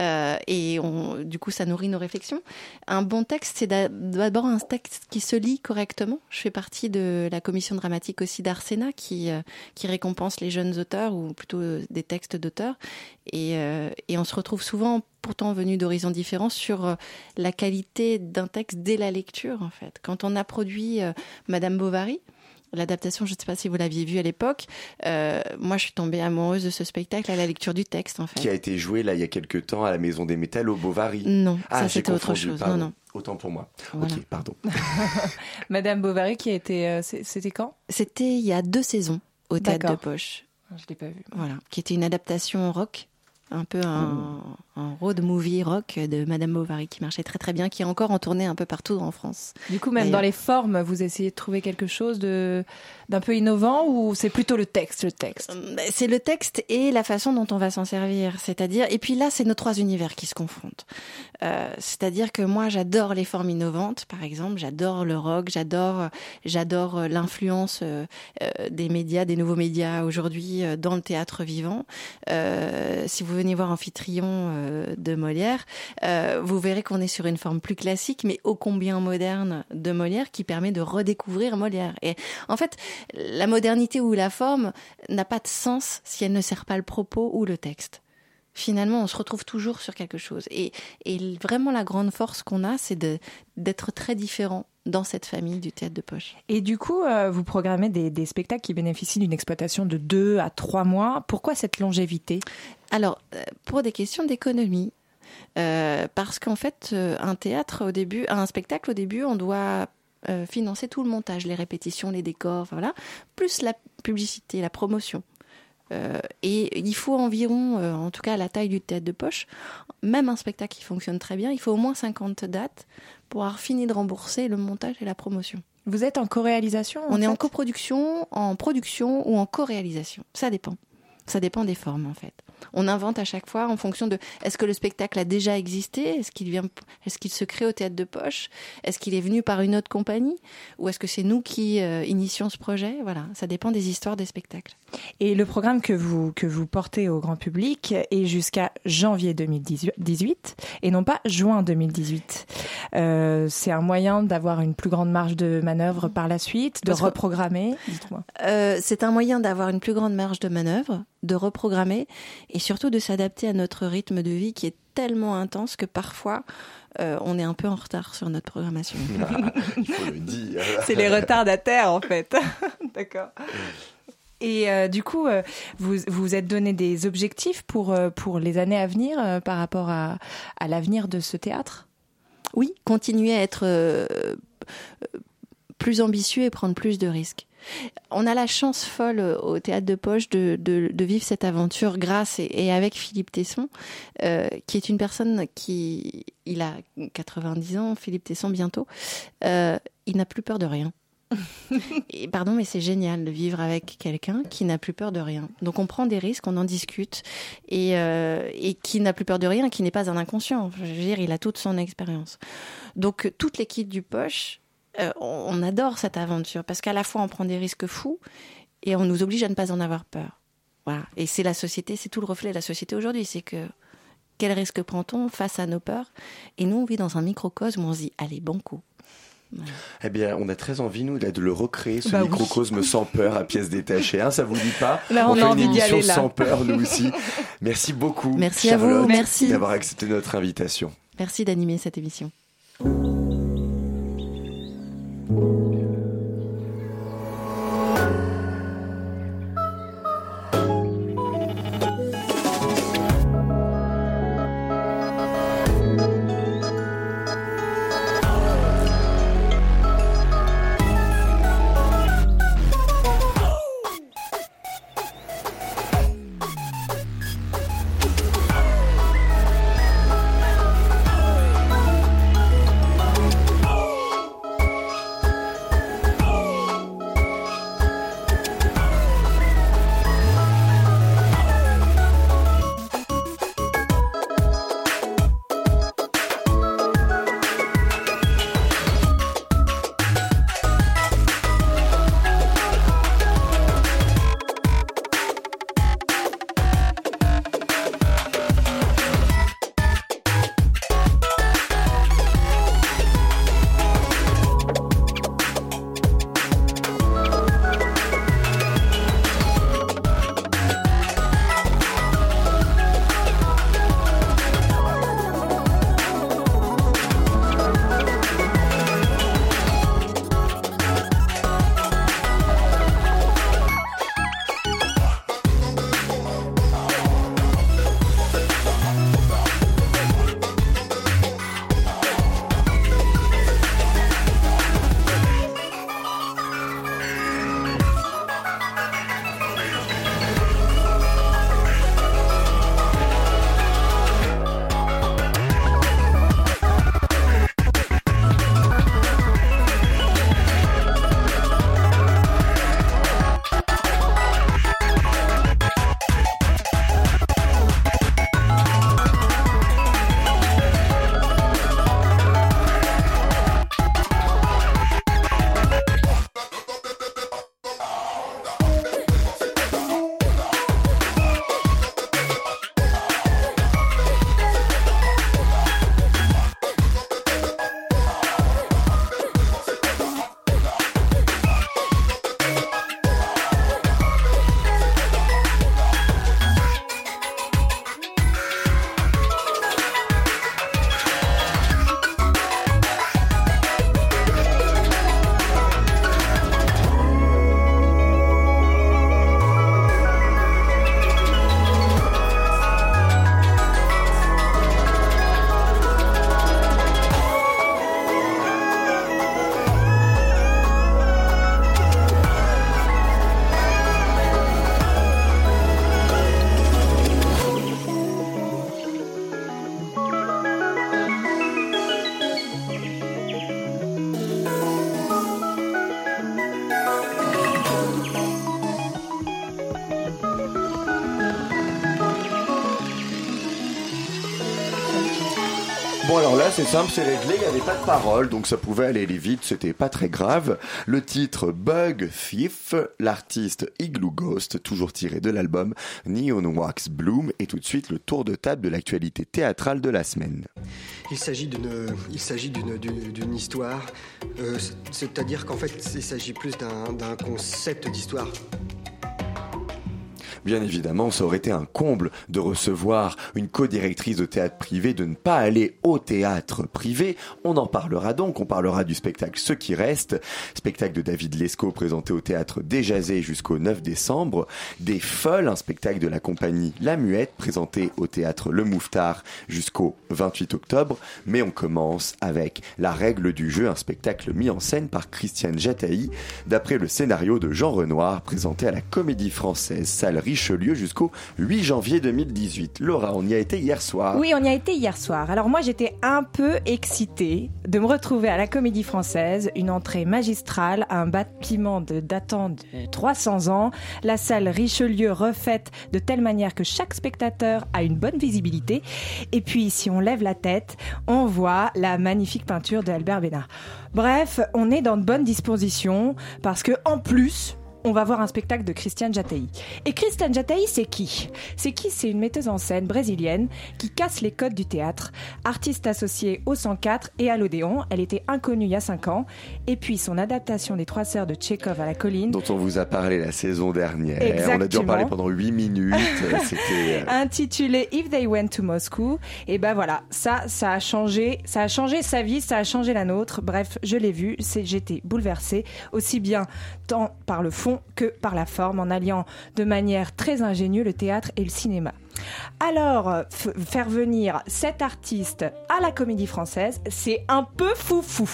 Euh, et on, du coup, ça nourrit nos réflexions. Un bon texte, c'est d'a- d'abord un texte qui se lit correctement. Je fais partie de la commission dramatique aussi d'Arsena qui qui récompense les jeunes auteurs ou plutôt euh, des textes d'auteurs. Et, euh, et on se retrouve souvent, pourtant venus d'horizons différents, sur euh, la qualité d'un texte dès la lecture, en fait. Quand on a produit euh, Madame Bovary, L'adaptation, je ne sais pas si vous l'aviez vue à l'époque. euh, moi, je suis tombée amoureuse de ce spectacle à la lecture du texte, en fait. Qui a été joué là il y a quelques temps à la Maison des Métals au Bovary. Non, Ah, ça c'était autre chose. pardon. Non, non. Autant pour moi. Voilà. Ok, pardon. Madame Bovary qui a été, euh, c'était quand? C'était il y a deux saisons au théâtre de poche. Je l'ai pas vu. Voilà, qui était une adaptation rock, un peu un, un road movie rock de Madame Bovary qui marchait très très bien, qui est encore en tournée un peu partout en France. Du coup, même dans les formes, vous essayez de trouver quelque chose de d'un peu innovant ou c'est plutôt le texte, le texte? Euh, C'est le texte et la façon dont on va s'en servir, c'est-à-dire et puis là c'est nos trois univers qui se confrontent. Euh, c'est-à-dire que moi j'adore les formes innovantes, par exemple, j'adore le rock, j'adore j'adore euh, l'influence euh, euh, des médias, des nouveaux médias aujourd'hui euh, dans le théâtre vivant. Euh, si vous venez voir Amphitryon euh, de Molière, euh, vous verrez qu'on est sur une forme plus classique, mais ô combien moderne de Molière, qui permet de redécouvrir Molière. Et en fait, la modernité ou la forme n'a pas de sens si elle ne sert pas le propos ou le texte. Finalement, on se retrouve toujours sur quelque chose. Et, et vraiment, la grande force qu'on a, c'est d'être très différent dans cette famille du théâtre de poche. Et du coup, euh, vous programmez des, des spectacles qui bénéficient d'une exploitation de deux à trois mois. Pourquoi cette longévité? Alors, euh, pour des questions d'économie, euh, parce qu'en fait, un théâtre au début, un spectacle au début, on doit euh, financer tout le montage, les répétitions, les décors, voilà, plus la publicité, la promotion. Euh, et il faut environ, euh, en tout cas à la taille du théâtre de poche, même un spectacle qui fonctionne très bien, il faut au moins 50 dates pour avoir fini de rembourser le montage et la promotion. Vous êtes en co-réalisation On est en coproduction, en production ou en co-réalisation. Ça dépend. Ça dépend des formes en fait. On invente à chaque fois en fonction de est-ce que le spectacle a déjà existé? Est-ce qu'il vient Est-ce qu'il se crée au théâtre de poche? Est-ce qu'il est venu par une autre compagnie? Ou est-ce que c'est nous qui euh, initions ce projet? Voilà, ça dépend des histoires des spectacles. Et le programme que vous, que vous portez au grand public est jusqu'à janvier 2018 et non pas juin 2018. Euh, c'est un moyen d'avoir une plus grande marge de manœuvre par la suite, de Parce reprogrammer. Euh, c'est un moyen d'avoir une plus grande marge de manœuvre, de reprogrammer et surtout de s'adapter à notre rythme de vie qui est tellement intense que parfois euh, on est un peu en retard sur notre programmation. Il faut le dire. C'est les retardataires en fait. D'accord. Et euh, du coup, euh, vous vous êtes donné des objectifs pour, euh, pour les années à venir euh, par rapport à, à l'avenir de ce théâtre? Oui, continuer à être plus ambitieux et prendre plus de risques. On a la chance folle euh, au théâtre de poche de, de, de vivre cette aventure grâce et, et avec Philippe Tesson, euh, qui est une personne qui, il a 90 ans, Philippe Tesson bientôt, euh, il n'a plus peur de rien. Et pardon, mais c'est génial de vivre avec quelqu'un qui n'a plus peur de rien. Donc on prend des risques, on en discute, et, euh, et qui n'a plus peur de rien, qui n'est pas un inconscient. Je veux dire, il a toute son expérience. Donc toute l'équipe du Poche, euh, on, adore cette aventure parce qu'à la fois on prend des risques fous et on nous oblige à ne pas en avoir peur. Voilà. Et c'est la société, c'est tout le reflet de la société aujourd'hui, c'est que quel risque prend-on face à nos peurs? Et nous, on vit dans un microcosme où on se dit, allez, banco. Eh bien, on a très envie, nous, de le recréer, ce Bah oui. microcosme sans peur à pièces détachées. Hein, ça vous dit pas? Là, on a fait envie une émission aller, là. sans peur, nous aussi. Merci beaucoup, Merci à vous, Charlotte, merci. d'avoir accepté notre invitation. Merci d'animer cette émission. Mm-hmm. C'est simple, c'est réglé, il n'y avait pas de parole, donc ça pouvait aller vite, c'était pas très grave. Le titre Bug Thief, l'artiste Igloo Ghost, toujours tiré de l'album Neon Wax Bloom, et tout de suite le tour de table de l'actualité théâtrale de la semaine. Il s'agit d'une, histoire, euh, c'est-à-dire qu'en fait il s'agit plus d'un concept d'histoire. Bien évidemment, ça aurait été un comble de recevoir une co-directrice de théâtre privé, de ne pas aller au théâtre privé. On en parlera donc, on parlera du spectacle Ce qui reste, spectacle de David Lescaut présenté au théâtre Déjazé jusqu'au 9 décembre, Des Folles, un spectacle de la compagnie La Muette présenté au théâtre Le Mouffetard jusqu'au 28 octobre, mais on commence avec La règle du jeu, un spectacle mis en scène par Christiane Jataï, d'après le scénario de Jean Renoir présenté à la Comédie Française Salle Richelieu jusqu'au 8 janvier 2018. Laura, on y a été hier soir. Oui, on y a été hier soir. Alors moi, j'étais un peu excitée de me retrouver à la Comédie Française, une entrée magistrale, un bâtiment datant de 300 ans, la salle Richelieu refaite de telle manière que chaque spectateur a une bonne visibilité. Et puis, si on lève la tête, on voit la magnifique peinture de Albert Bénard. Bref, on est dans de bonnes dispositions parce que en plus, on va voir un spectacle de Christiane Jataï. Et Christiane Jataï, c'est qui? C'est qui? C'est une metteuse en scène brésilienne qui casse les codes du théâtre, artiste associée au 104 et à l'Odéon. Elle était inconnue il y a 5 ans. Et puis son adaptation des Trois Sœurs de Tchekhov à la colline. Dont on vous a parlé la saison dernière. On a dû en parler Exactement. pendant 8 minutes. Euh, intitulé If They Went to Moscow. Et ben voilà, ça, ça a changé, ça a changé sa vie, ça a changé la nôtre. Bref, je l'ai vu, c'est, j'étais bouleversée, aussi bien tant par le fond que par la forme, en alliant de manière très ingénieuse le théâtre et le cinéma. Alors, faire venir cet artiste à la comédie française, c'est un peu foufou.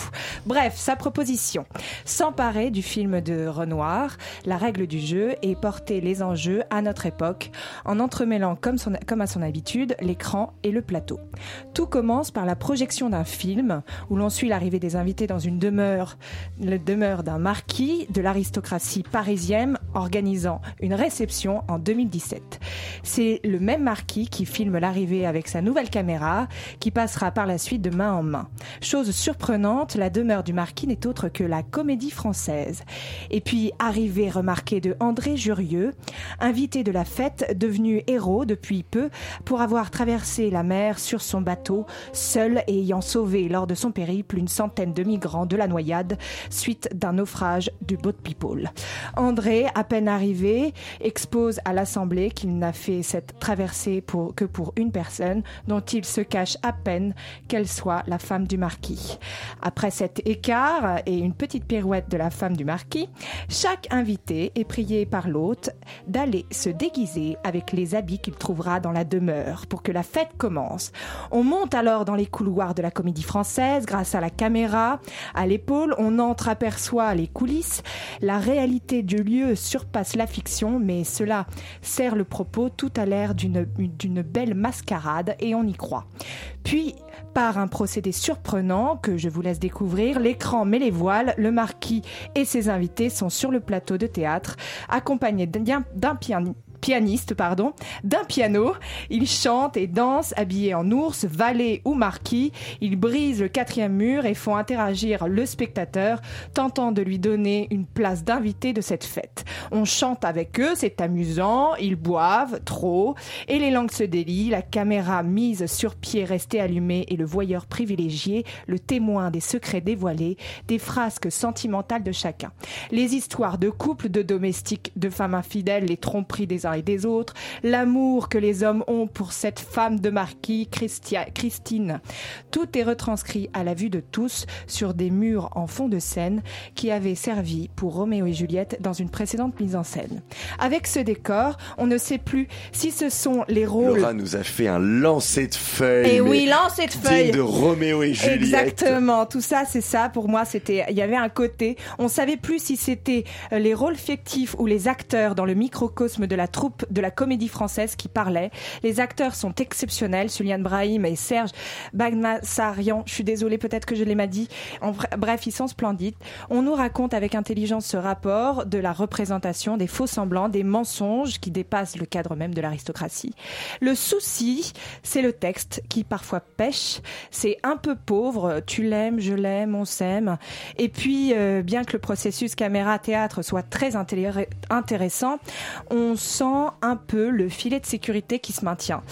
Bref, sa proposition, s'emparer du film de Renoir, la règle du jeu, et porter les enjeux à notre époque, en entremêlant, comme, à son habitude, l'écran et le plateau. Tout commence par la projection d'un film, où l'on suit l'arrivée des invités dans une demeure, la demeure d'un marquis de l'aristocratie parisienne, organisant une réception en 2017. C'est le même marquis qui filme l'arrivée avec sa nouvelle caméra, qui passera par la suite de main en main. Chose surprenante, la demeure du marquis n'est autre que la comédie française. Et puis, arrivée remarquée de André Jurieux, invité de la fête, devenu héros depuis peu, pour avoir traversé la mer sur son bateau, seul et ayant sauvé lors de son périple une centaine de migrants de la noyade suite d'un naufrage du boat people. André, à peine arrivé, expose à l'Assemblée qu'il n'a fait cette traversée pour, que pour une personne dont il se cache à peine qu'elle soit la femme du marquis. Après cet écart et une petite pirouette de la femme du marquis, chaque invité est prié par l'hôte d'aller se déguiser avec les habits qu'il trouvera dans la demeure pour que la fête commence. On monte alors dans les couloirs de la comédie française grâce à la caméra. À l'épaule, on entre aperçoit les coulisses. La réalité du lieu surpasse la fiction, mais cela sert le propos. Tout a l'air d'une d'une belle mascarade et on y croit. Puis, par un procédé surprenant que je vous laisse découvrir, l'écran met les voiles, le marquis et ses invités sont sur le plateau de théâtre, accompagnés d'un d'un pian- pianiste, pardon, d'un piano. Ils chantent et dansent habillés en ours, valet ou marquis. Ils brisent le quatrième mur et font interagir le spectateur, tentant de lui donner une place d'invité de cette fête. On chante avec eux, c'est amusant, ils boivent trop, et les langues se délient, la caméra mise sur pied restée allumée et le voyeur privilégié, le témoin des secrets dévoilés, des frasques sentimentales de chacun. Les histoires de couples, de domestiques, de femmes infidèles, les tromperies des uns et des autres, l'amour que les hommes ont pour cette femme de marquis, Christia- Christine. Tout est retranscrit à la vue de tous sur des murs en fond de scène qui avaient servi pour Roméo et Juliette dans une précédente mise en scène. Avec ce décor, on ne sait plus si ce sont les rôles Laura nous a fait un lancer de feuilles. et mais oui, lance cette digne feuille. de Roméo et Juliette. Exactement, tout ça, c'est ça. Pour moi, c'était, il y avait un côté, on savait plus si c'était euh, les rôles fictifs ou les acteurs dans le microcosme de la troupe de la comédie française qui parlait. Les acteurs sont exceptionnels, Suliane Brahim et Serge Bagmasarian. Je suis désolée, peut-être que je l'ai mal dit. Bref, ils sont splendides. On nous raconte avec intelligence ce rapport de la représentation, des faux semblants, des mensonges qui dépassent le cadre même de l'aristocratie. Le souci, c'est le texte qui parfois pêche. C'est un peu pauvre. Tu l'aimes, je l'aime, on s'aime. Et puis, euh, bien que le processus caméra-théâtre soit très intéressant, on sent un peu le filet de sécurité qui se maintient.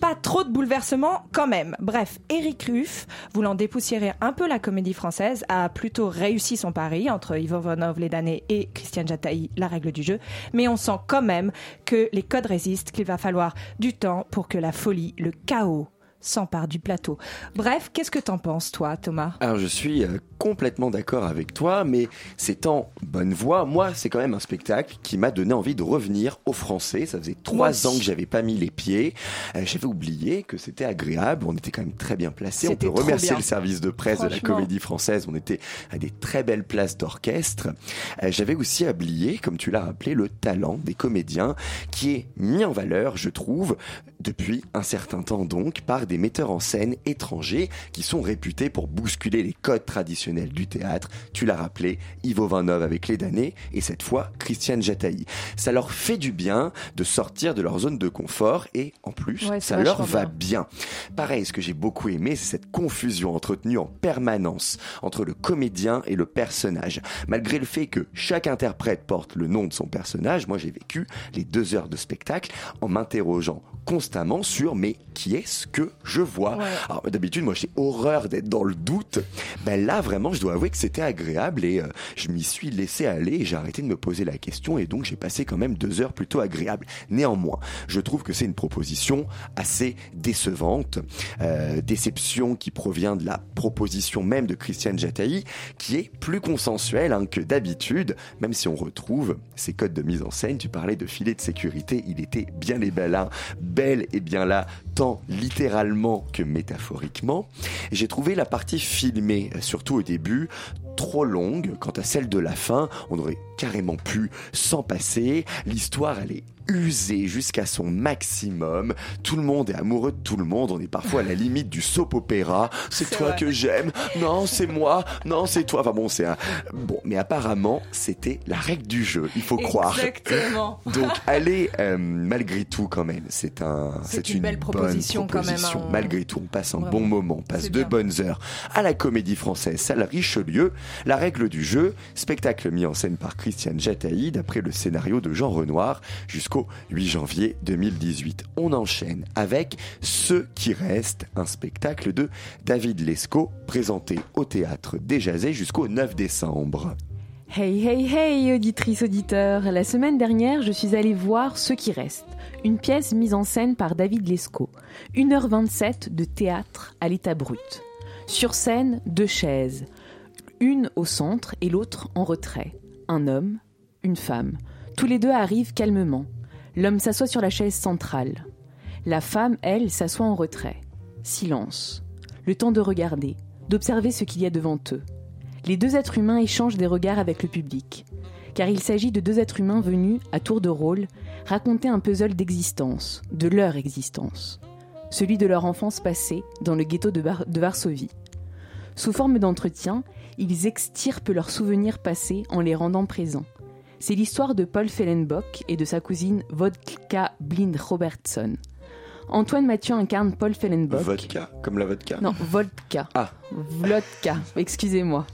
Pas trop de bouleversements quand même. Bref, Eric Ruff, voulant dépoussiérer un peu la comédie française, a plutôt réussi son pari entre Ivo Vonov, les damnés, et Christian Jataï, la règle du jeu. Mais on sent quand même que les codes résistent, qu'il va falloir du temps pour que la folie, le chaos s'empare du plateau. Bref, qu'est-ce que t'en penses, toi, Thomas? Alors, je suis euh, complètement d'accord avec toi, mais c'est en bonne voie. Moi, c'est quand même un spectacle qui m'a donné envie de revenir au français. Ça faisait trois ans que j'avais pas mis les pieds. Euh, j'avais oublié que c'était agréable. On était quand même très bien placés. On peut remercier le service de presse de la Comédie Française. On était à des très belles places d'orchestre. Euh, j'avais aussi oublié, comme tu l'as rappelé, le talent des comédiens qui est mis en valeur, je trouve, depuis un certain temps donc, par des metteurs en scène étrangers qui sont réputés pour bousculer les codes traditionnels du théâtre. Tu l'as rappelé, Ivo Vanov avec Les Damnés et cette fois Christiane Jataï. Ça leur fait du bien de sortir de leur zone de confort et en plus, ça leur va bien. Pareil, ce que j'ai beaucoup aimé, c'est cette confusion entretenue en permanence entre le comédien et le personnage. Malgré le fait que chaque interprète porte le nom de son personnage, moi j'ai vécu les deux heures de spectacle en m'interrogeant constamment sur mais qui est-ce que je vois Alors d'habitude moi j'ai horreur d'être dans le doute. Ben là vraiment je dois avouer que c'était agréable et euh, je m'y suis laissé aller et j'ai arrêté de me poser la question et donc j'ai passé quand même deux heures plutôt agréables. Néanmoins, je trouve que c'est une proposition assez décevante, euh, déception qui provient de la proposition même de Christiane Jataï qui est plus consensuelle hein, que d'habitude, même si on retrouve ces codes de mise en scène. Tu parlais de filet de sécurité, il était bien les balins, belle et bien là, tant littéralement que métaphoriquement. J'ai trouvé la partie filmée, surtout au début, trop longue. Quant à celle de la fin, on aurait carrément pu s'en passer. L'histoire, elle est usée jusqu'à son maximum. Tout le monde est amoureux de tout le monde. On est parfois à la limite du soap opéra. C'est toi que j'aime. Non, c'est moi. Non, c'est toi. Enfin bon, c'est un. Bon, mais apparemment, c'était la règle du jeu. Il faut croire. Exactement. Donc, allez, euh, malgré tout, quand même. C'est un. C'est une, belle proposition, bonne proposition. quand même. Hein. Malgré tout, on passe un bon moment. On passe de bonnes heures à la comédie française, salle Richelieu. La règle du jeu, spectacle mis en scène par Christiane Jataï d'après le scénario de Jean Renoir jusqu'au 8 janvier 2018. On enchaîne avec Ce qui reste, un spectacle de David Lescaut présenté au théâtre Déjazé jusqu'au 9 décembre. Hey hey hey auditrice auditeur, la semaine dernière je suis allée voir Ce qui reste, une pièce mise en scène par David Lescaut, 1h27 de théâtre à l'état brut. Sur scène, deux chaises, une au centre et l'autre en retrait. Un homme, une femme. Tous les deux arrivent calmement. L'homme s'assoit sur la chaise centrale. La femme, elle, s'assoit en retrait. Silence. Le temps de regarder, d'observer ce qu'il y a devant eux. Les deux êtres humains échangent des regards avec le public, car il s'agit de deux êtres humains venus, à tour de rôle, raconter un puzzle d'existence, de leur existence, celui de leur enfance passée dans le ghetto de, Varsovie. Sous forme d'entretien, ils extirpent leurs souvenirs passés en les rendant présents. C'est l'histoire de Paul Fellenbock et de sa cousine Vodka Blind Robertson. Antoine Mathieu incarne Paul Fellenbock. Vodka, comme la vodka Non, vodka. Ah. Vodka, excusez-moi.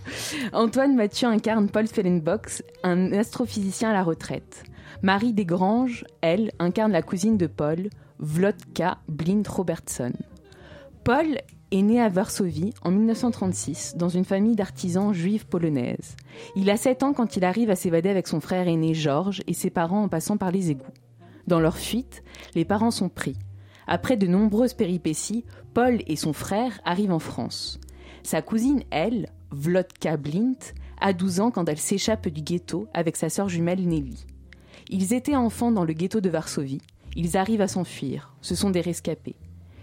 Antoine Mathieu incarne Paul Fellenbock, un astrophysicien à la retraite. Marie Desgranges, elle, incarne la cousine de Paul, Vlodka Blind Robertson. Paul est né à Varsovie en 1936 dans une famille d'artisans juifs polonaises. Il a 7 ans quand il arrive à s'évader avec son frère aîné Georges et ses parents en passant par les égouts. Dans leur fuite, les parents sont pris. Après de nombreuses péripéties, Paul et son frère arrivent en France. Sa cousine, elle, Vlodka Blint, a 12 ans quand elle s'échappe du ghetto avec sa sœur jumelle Nelly. Ils étaient enfants dans le ghetto de Varsovie. Ils arrivent à s'enfuir. Ce sont des rescapés.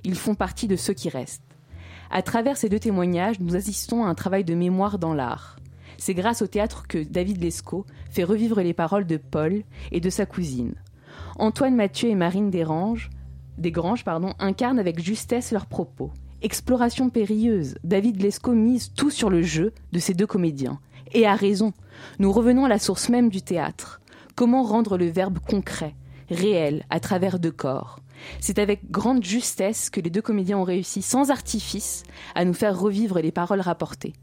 Ils font partie de ceux qui restent. À travers ces deux témoignages, nous assistons à un travail de mémoire dans l'art. C'est grâce au théâtre que David Lescaut fait revivre les paroles de Paul et de sa cousine. Antoine Mathieu et Marine Desgranges, Desgranges pardon, incarnent avec justesse leurs propos. Exploration périlleuse, David Lescaut mise tout sur le jeu de ces deux comédiens. Et a raison. Nous revenons à la source même du théâtre. Comment rendre le verbe concret, réel, à travers deux corps? C'est avec grande justesse que les deux comédiens ont réussi, sans artifice, à nous faire revivre les paroles rapportées.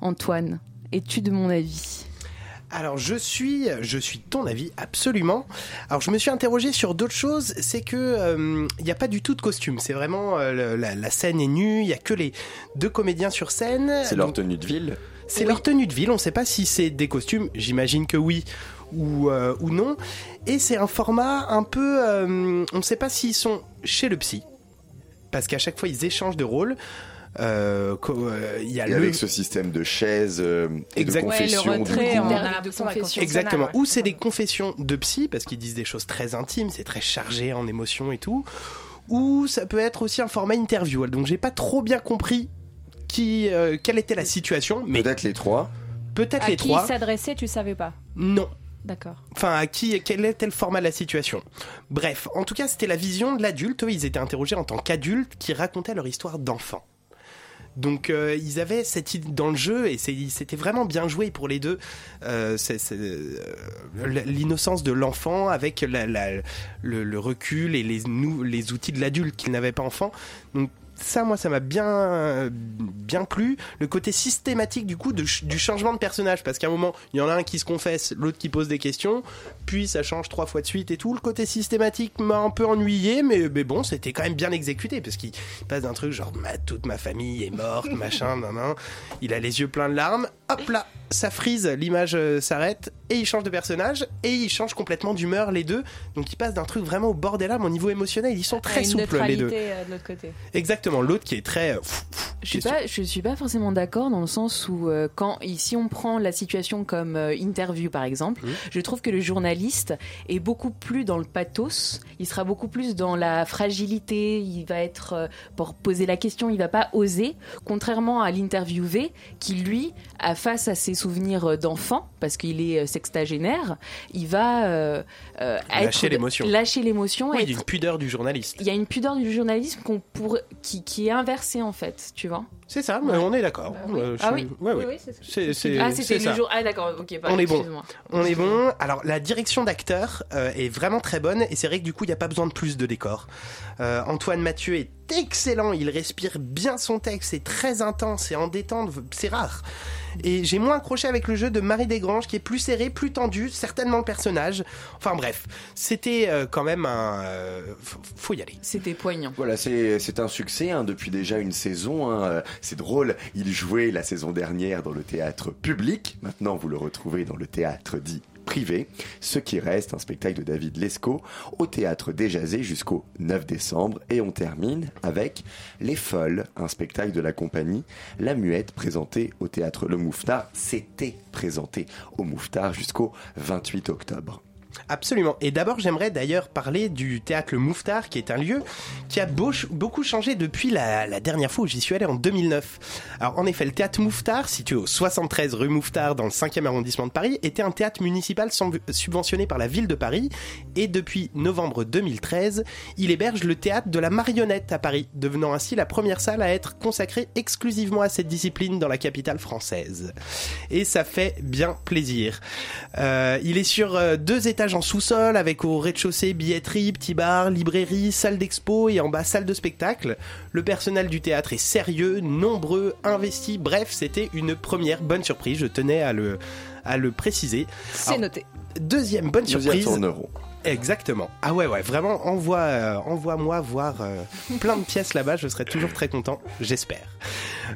Antoine, es-tu de mon avis? Alors je suis, je suis de ton avis absolument. Alors je me suis interrogé sur d'autres choses. C'est que euh, il n'y a pas du tout de costume. C'est vraiment euh, la, la scène est nue. Il y a que les deux comédiens sur scène. C'est leur tenue de ville. C'est leur tenue de ville. On ne sait pas si c'est des costumes. J'imagine que oui ou euh, ou non. Et c'est un format un peu. euh, on ne sait pas s'ils sont chez le psy parce qu'à chaque fois ils échangent de rôle. Euh, euh, Il y a Et le avec ce système de chaises euh, et Exact. de Ouais, le retrait Dernière a de confession. Exactement. Ou c'est des confessions de psy, parce qu'ils disent des choses très intimes, c'est très chargé en émotions et tout. Ou ça peut être aussi un format interview. Donc j'ai pas trop bien compris qui, euh, quelle était la situation, mais Peut-être les trois. peut-être À les qui trois. il s'adressait, tu savais pas? Non. D'accord. Enfin, à qui, quel était le format de la situation? Bref, en tout cas, c'était la vision de l'adulte. Ils étaient interrogés en tant qu'adultes qui racontaient leur histoire d'enfant. Donc, euh, ils avaient cette idée dans le jeu et c'était vraiment bien joué pour les deux. Euh, euh, L'innocence de l'enfant avec le, recul et les, les outils de l'adulte qu'il n'avait pas enfant. Donc, ça, moi, ça m'a bien, plu. Le côté systématique du coup du changement de personnage, parce qu'à un moment, il y en a un qui se confesse, l'autre qui pose des questions, puis ça change trois fois de suite et tout. Le côté systématique m'a un peu ennuyé, mais, bon, c'était quand même bien exécuté, parce qu'il passe d'un truc genre toute ma famille est morte, machin, nan, nan. Il a les yeux pleins de larmes. Hop là, ça frise, l'image euh, s'arrête et il change de personnage et il change complètement d'humeur les deux. Donc il passe d'un truc vraiment au bord des larmes au niveau émotionnel. Ils sont très une souples les deux. euh, de l'autre côté. Exactement, l'autre qui est très. pff, pff, Je suis pas, je suis pas forcément d'accord dans le sens où euh, quand ici on prend la situation comme euh, interview par exemple, je trouve que le journaliste est beaucoup plus dans le pathos, il sera beaucoup plus dans la fragilité, il va être euh, pour poser la question, il va pas oser, contrairement à l'interviewé qui lui, a face à ses souvenirs euh, d'enfant parce qu'il est euh, sextagénaire, il va euh, Lâcher être- l'émotion. lâcher l'émotion, Oui, il y a être- une pudeur du journaliste. il y a une pudeur du journalisme qu'on pour... qui, qui est inversée en fait, tu vois. C'est ça, mais Ouais. on est d'accord. Bah oui. Euh, Ah oui. ouais, ouais. Oui, oui, c'est ça. Ah, c'est c'était ça. le jour. Ah, d'accord, ok, pardon, On est bon. excuse-moi. On est bon. Alors la direction d'acteur euh, est vraiment très bonne et c'est vrai que du coup il n'y a pas besoin de plus de décor. Euh, Antoine Mathieu est excellent, il respire bien son texte, c'est très intense et en détente, c'est rare. Et j'ai moins accroché avec le jeu de Marie Desgranges qui est plus serré, plus tendu, certainement le personnage. Enfin bref, c'était euh, quand même un... euh, faut- y aller. C'était poignant. Voilà, c'est c'est un succès hein, depuis déjà une saison. hein. Euh, C'est drôle, il jouait la saison dernière dans le théâtre public. Maintenant, vous le retrouvez dans le théâtre dit privé. Ce qui reste, un spectacle de David Lescaut au théâtre Déjazé jusqu'au 9 décembre. Et on termine avec Les Folles, un spectacle de la compagnie La Muette présenté au théâtre Le Mouffetard. C'était présenté au Mouffetard jusqu'au 28 octobre. Absolument. Et d'abord, j'aimerais d'ailleurs parler du théâtre Le Mouffetard, qui est un lieu qui a beau- beaucoup changé depuis la, dernière fois où j'y suis allé en 2009. Alors, en effet, le théâtre Mouffetard, situé au 73 rue Mouffetard dans le 5e arrondissement de Paris, était un théâtre municipal subventionné par la ville de Paris. Et depuis novembre 2013, il héberge le théâtre de la marionnette à Paris, devenant ainsi la première salle à être consacrée exclusivement à cette discipline dans la capitale française. Et ça fait bien plaisir. Euh, il est sur euh, deux étages en sous-sol avec au rez-de-chaussée billetterie, petit bar, librairie, salle d'expo et en bas salle de spectacle. Le personnel du théâtre est sérieux, nombreux, investi. Bref, c'était une première bonne surprise. Je tenais à le à le préciser. C'est noté. Deuxième bonne y surprise. Exactement. Ah ouais, ouais, vraiment, envoie, euh, envoie-moi voir euh, plein de pièces là-bas, je serai toujours très content, j'espère.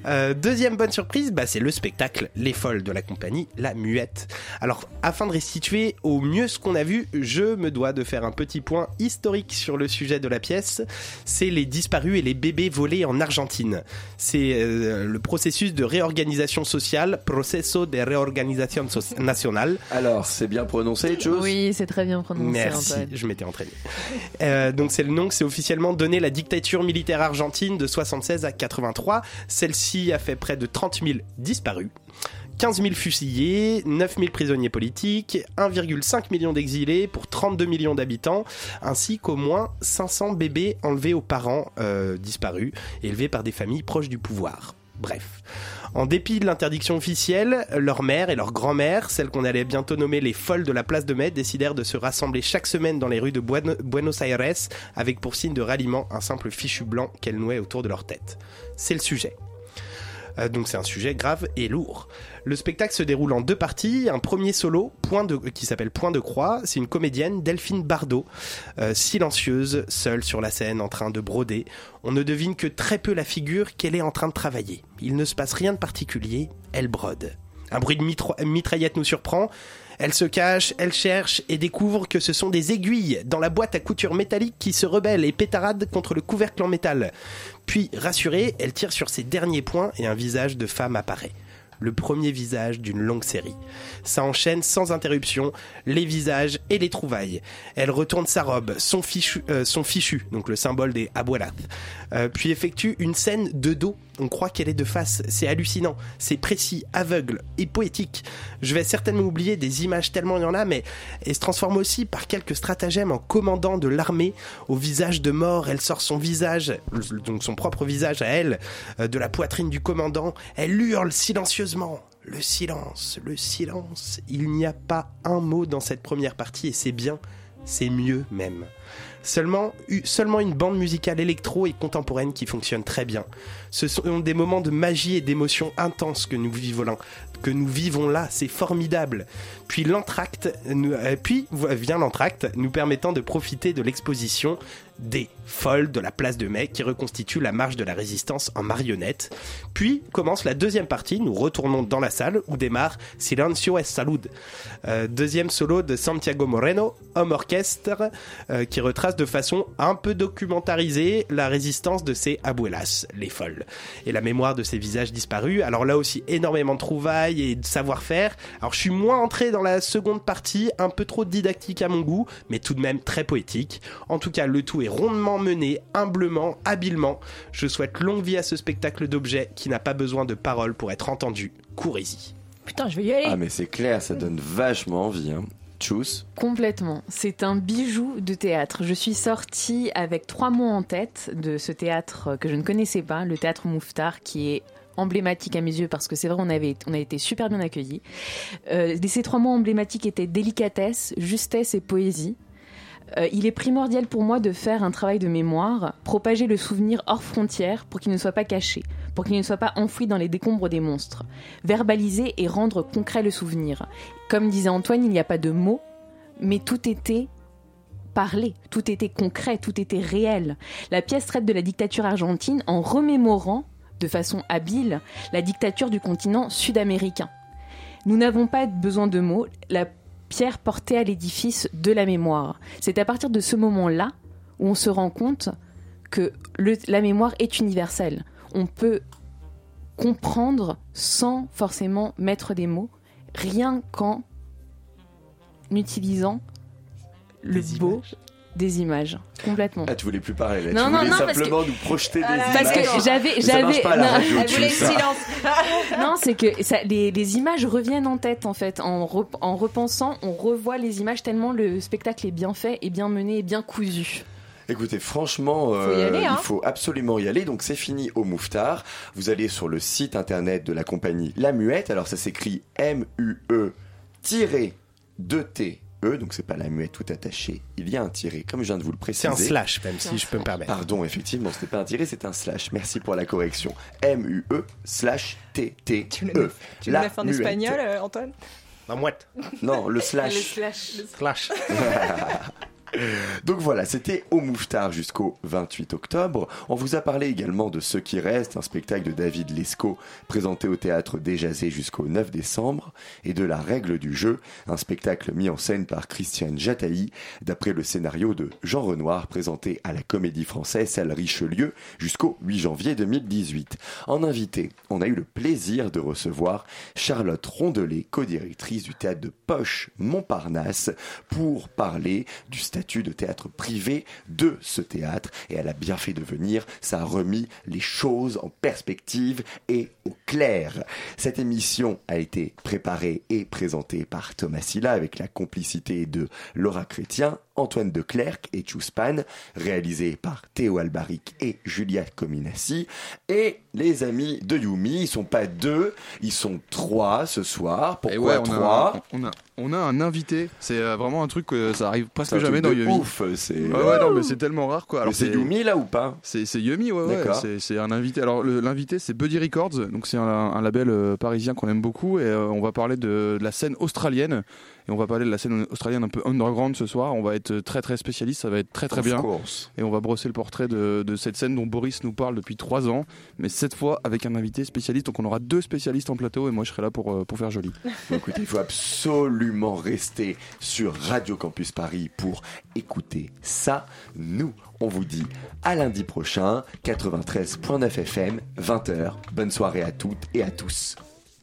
Euh, deuxième bonne surprise, bah, c'est le spectacle Les Folles de la compagnie La Muette. Alors, afin de restituer au mieux ce qu'on a vu, je me dois de faire un petit point historique sur le sujet de la pièce. C'est les disparus et les bébés volés en Argentine. C'est euh, le processus de réorganisation sociale, proceso de reorganización so- nacional. Alors, c'est bien prononcé, chose Oui, c'est très bien prononcé. Merci, Antoine. je m'étais entraîné. Euh, donc c'est le nom que s'est officiellement donné la dictature militaire argentine de 76 à 83. Celle-ci a fait près de 30 000 disparus. 15 000 fusillés, 9 000 prisonniers politiques, 1,5 million d'exilés pour 32 millions d'habitants, ainsi qu'au moins 500 bébés enlevés aux parents euh, disparus, élevés par des familles proches du pouvoir. Bref. En dépit de l'interdiction officielle, leur mère et leur grand-mère, celles qu'on allait bientôt nommer les folles de la place de Mai, décidèrent de se rassembler chaque semaine dans les rues de Bueno- Buenos Aires avec pour signe de ralliement un simple fichu blanc qu'elles nouaient autour de leur tête. C'est le sujet. Euh, donc c'est un sujet grave et lourd. Le spectacle se déroule en deux parties. Un premier solo, point de, qui s'appelle Point de croix. C'est une comédienne, Delphine Bardot, euh, silencieuse, seule sur la scène, en train de broder. On ne devine que très peu la figure qu'elle est en train de travailler. Il ne se passe rien de particulier, elle brode. Un bruit de mitraillette nous surprend. Elle se cache, elle cherche et découvre que ce sont des aiguilles dans la boîte à couture métallique qui se rebellent et pétaradent contre le couvercle en métal. Puis, rassurée, elle tire sur ses derniers points et un visage de femme apparaît. Le premier visage d'une longue série. Ça enchaîne sans interruption les visages et les trouvailles. Elle retourne sa robe, son fichu, euh, son fichu donc le symbole des abuelas, euh, puis effectue une scène de dos. On croit qu'elle est de face. C'est hallucinant, c'est précis, aveugle et poétique. Je vais certainement oublier des images tellement il y en a, mais elle se transforme aussi par quelques stratagèmes en commandant de l'armée au visage de mort. Elle sort son visage, donc son propre visage à elle, euh, de la poitrine du commandant. Elle hurle silencieusement. Le silence, le silence. Il n'y a pas un mot dans cette première partie et c'est bien, c'est mieux même. Seulement, une bande musicale électro et contemporaine qui fonctionne très bien. Ce sont des moments de magie et d'émotion intenses que nous vivons là. Que nous vivons là, c'est formidable. Puis l'entracte, euh, puis vient l'entracte, nous permettant de profiter de l'exposition des folles de la place de Mai qui reconstitue la marche de la résistance en marionnette. Puis commence la deuxième partie, nous retournons dans la salle où démarre Silencio es Salud, Euh, deuxième solo de Santiago Moreno, homme orchestre, euh, qui retrace de façon un peu documentarisée la résistance de ces abuelas, les folles, et la mémoire de ces visages disparus. Alors là aussi, énormément de trouvailles et de savoir-faire. Alors je suis moins entré dans la seconde partie, un peu trop didactique à mon goût, mais tout de même très poétique. En tout cas, le tout est rondement mené, humblement, habilement. Je souhaite longue vie à ce spectacle d'objets qui n'a pas besoin de paroles pour être entendu. Courez-y. Putain, je vais y aller. Ah, mais c'est clair, ça donne vachement envie. Hein. Tchuss. Complètement. C'est un bijou de théâtre. Je suis sortie avec trois mots en tête de ce théâtre que je ne connaissais pas, le théâtre Mouffetard, qui est emblématique à mes yeux parce que c'est vrai on avait on a été super bien accueillis. Euh, ces trois mots emblématiques étaient délicatesse, justesse et poésie. Euh, il est primordial pour moi de faire un travail de mémoire, propager le souvenir hors frontières pour qu'il ne soit pas caché, pour qu'il ne soit pas enfoui dans les décombres des monstres. Verbaliser et rendre concret le souvenir. Comme disait Antoine, il n'y a pas de mots, mais tout était parlé, tout était concret, tout était réel. La pièce traite de la dictature argentine en remémorant de façon habile la dictature du continent sud-américain. Nous n'avons pas besoin de mots, la pierre portée à l'édifice de la mémoire. C'est à partir de ce moment-là où on se rend compte que le- la mémoire est universelle. On peut comprendre sans forcément mettre des mots, rien qu'en utilisant le beau des images. Complètement. Ah, tu voulais plus parler là. Non, tu non, voulais non, parce simplement que- nous projeter des Parce images. que j'avais, j'avais, pas à la non. radio, tu sais ça. non, c'est que ça, les, les images reviennent en tête en fait. En, rep- en repensant, on revoit les images tellement le spectacle est bien fait, et bien mené, et bien cousu. Écoutez, franchement, Faut euh, aller, hein. il faut absolument y aller. Donc c'est fini au Mouffetard. Vous allez sur le site internet de la compagnie La Muette. Alors ça s'écrit M-U-E tiré 2T. E, donc c'est pas la muette tout attaché, il y a un tiré, comme je viens de vous le préciser. C'est un slash, même, si je peux me permettre. Pardon, effectivement, ce n'est pas un tiré, c'est un slash. Merci pour la correction. M-U-E slash T-T-E. Tu le mets- tu le La mets en muette. espagnol, euh, Antoine? La mouette. Non, le slash. Slash. Donc voilà, c'était au Mouffetard jusqu'au 28 octobre. On vous a parlé également de Ce qui reste, un spectacle de David Lescaut présenté au théâtre Déjazé jusqu'au 9 décembre, et de La règle du jeu, un spectacle mis en scène par Christiane Jataï, d'après le scénario de Jean Renoir présenté à la Comédie Française salle Richelieu jusqu'au 8 janvier 2018. En invité, on a eu le plaisir de recevoir Charlotte Rondelet, co-directrice du théâtre de Poche Montparnasse, pour parler du statut de théâtre privé de ce théâtre et elle a bien fait de venir. Ça a remis les choses en perspective et au clair. Cette émission a été préparée et présentée par Thomas Silla avec la complicité de Laura Chrétien, Antoine de Clercq et Chuspan, réalisé par Théo Albaric et Julia Cominassi. Et les amis de Yumi, ils sont pas deux, ils sont trois ce soir. Pourquoi ouais, on trois a, on, a, on a un invité. C'est euh, vraiment un truc que ça arrive presque jamais dans Yumi. ouf, c'est- Ouais, ouais, non, mais c'est tellement rare quoi. Mais c'est Yumi là ou pas? C'est Yumi, ouais, ouais. C'est- un invité. Alors l'invité c'est Buddy Records, donc c'est un, un label euh, parisien qu'on aime beaucoup et euh, on va parler de, de la scène australienne et on va parler de la scène australienne un peu underground ce soir. On va être très très spécialiste, ça va être très très Of bien. course. Et on va brosser le portrait de, de cette scène dont Boris nous parle depuis trois ans, mais cette fois avec un invité spécialiste. Donc on aura deux spécialistes en plateau et moi je serai là pour, euh, pour faire joli. Écoutez, il faut absolument rester sur Radio Campus Paris pour écouter ça. Nous, on vous dit à lundi prochain, 93.9 FM, 20h. Bonne soirée à toutes et à tous.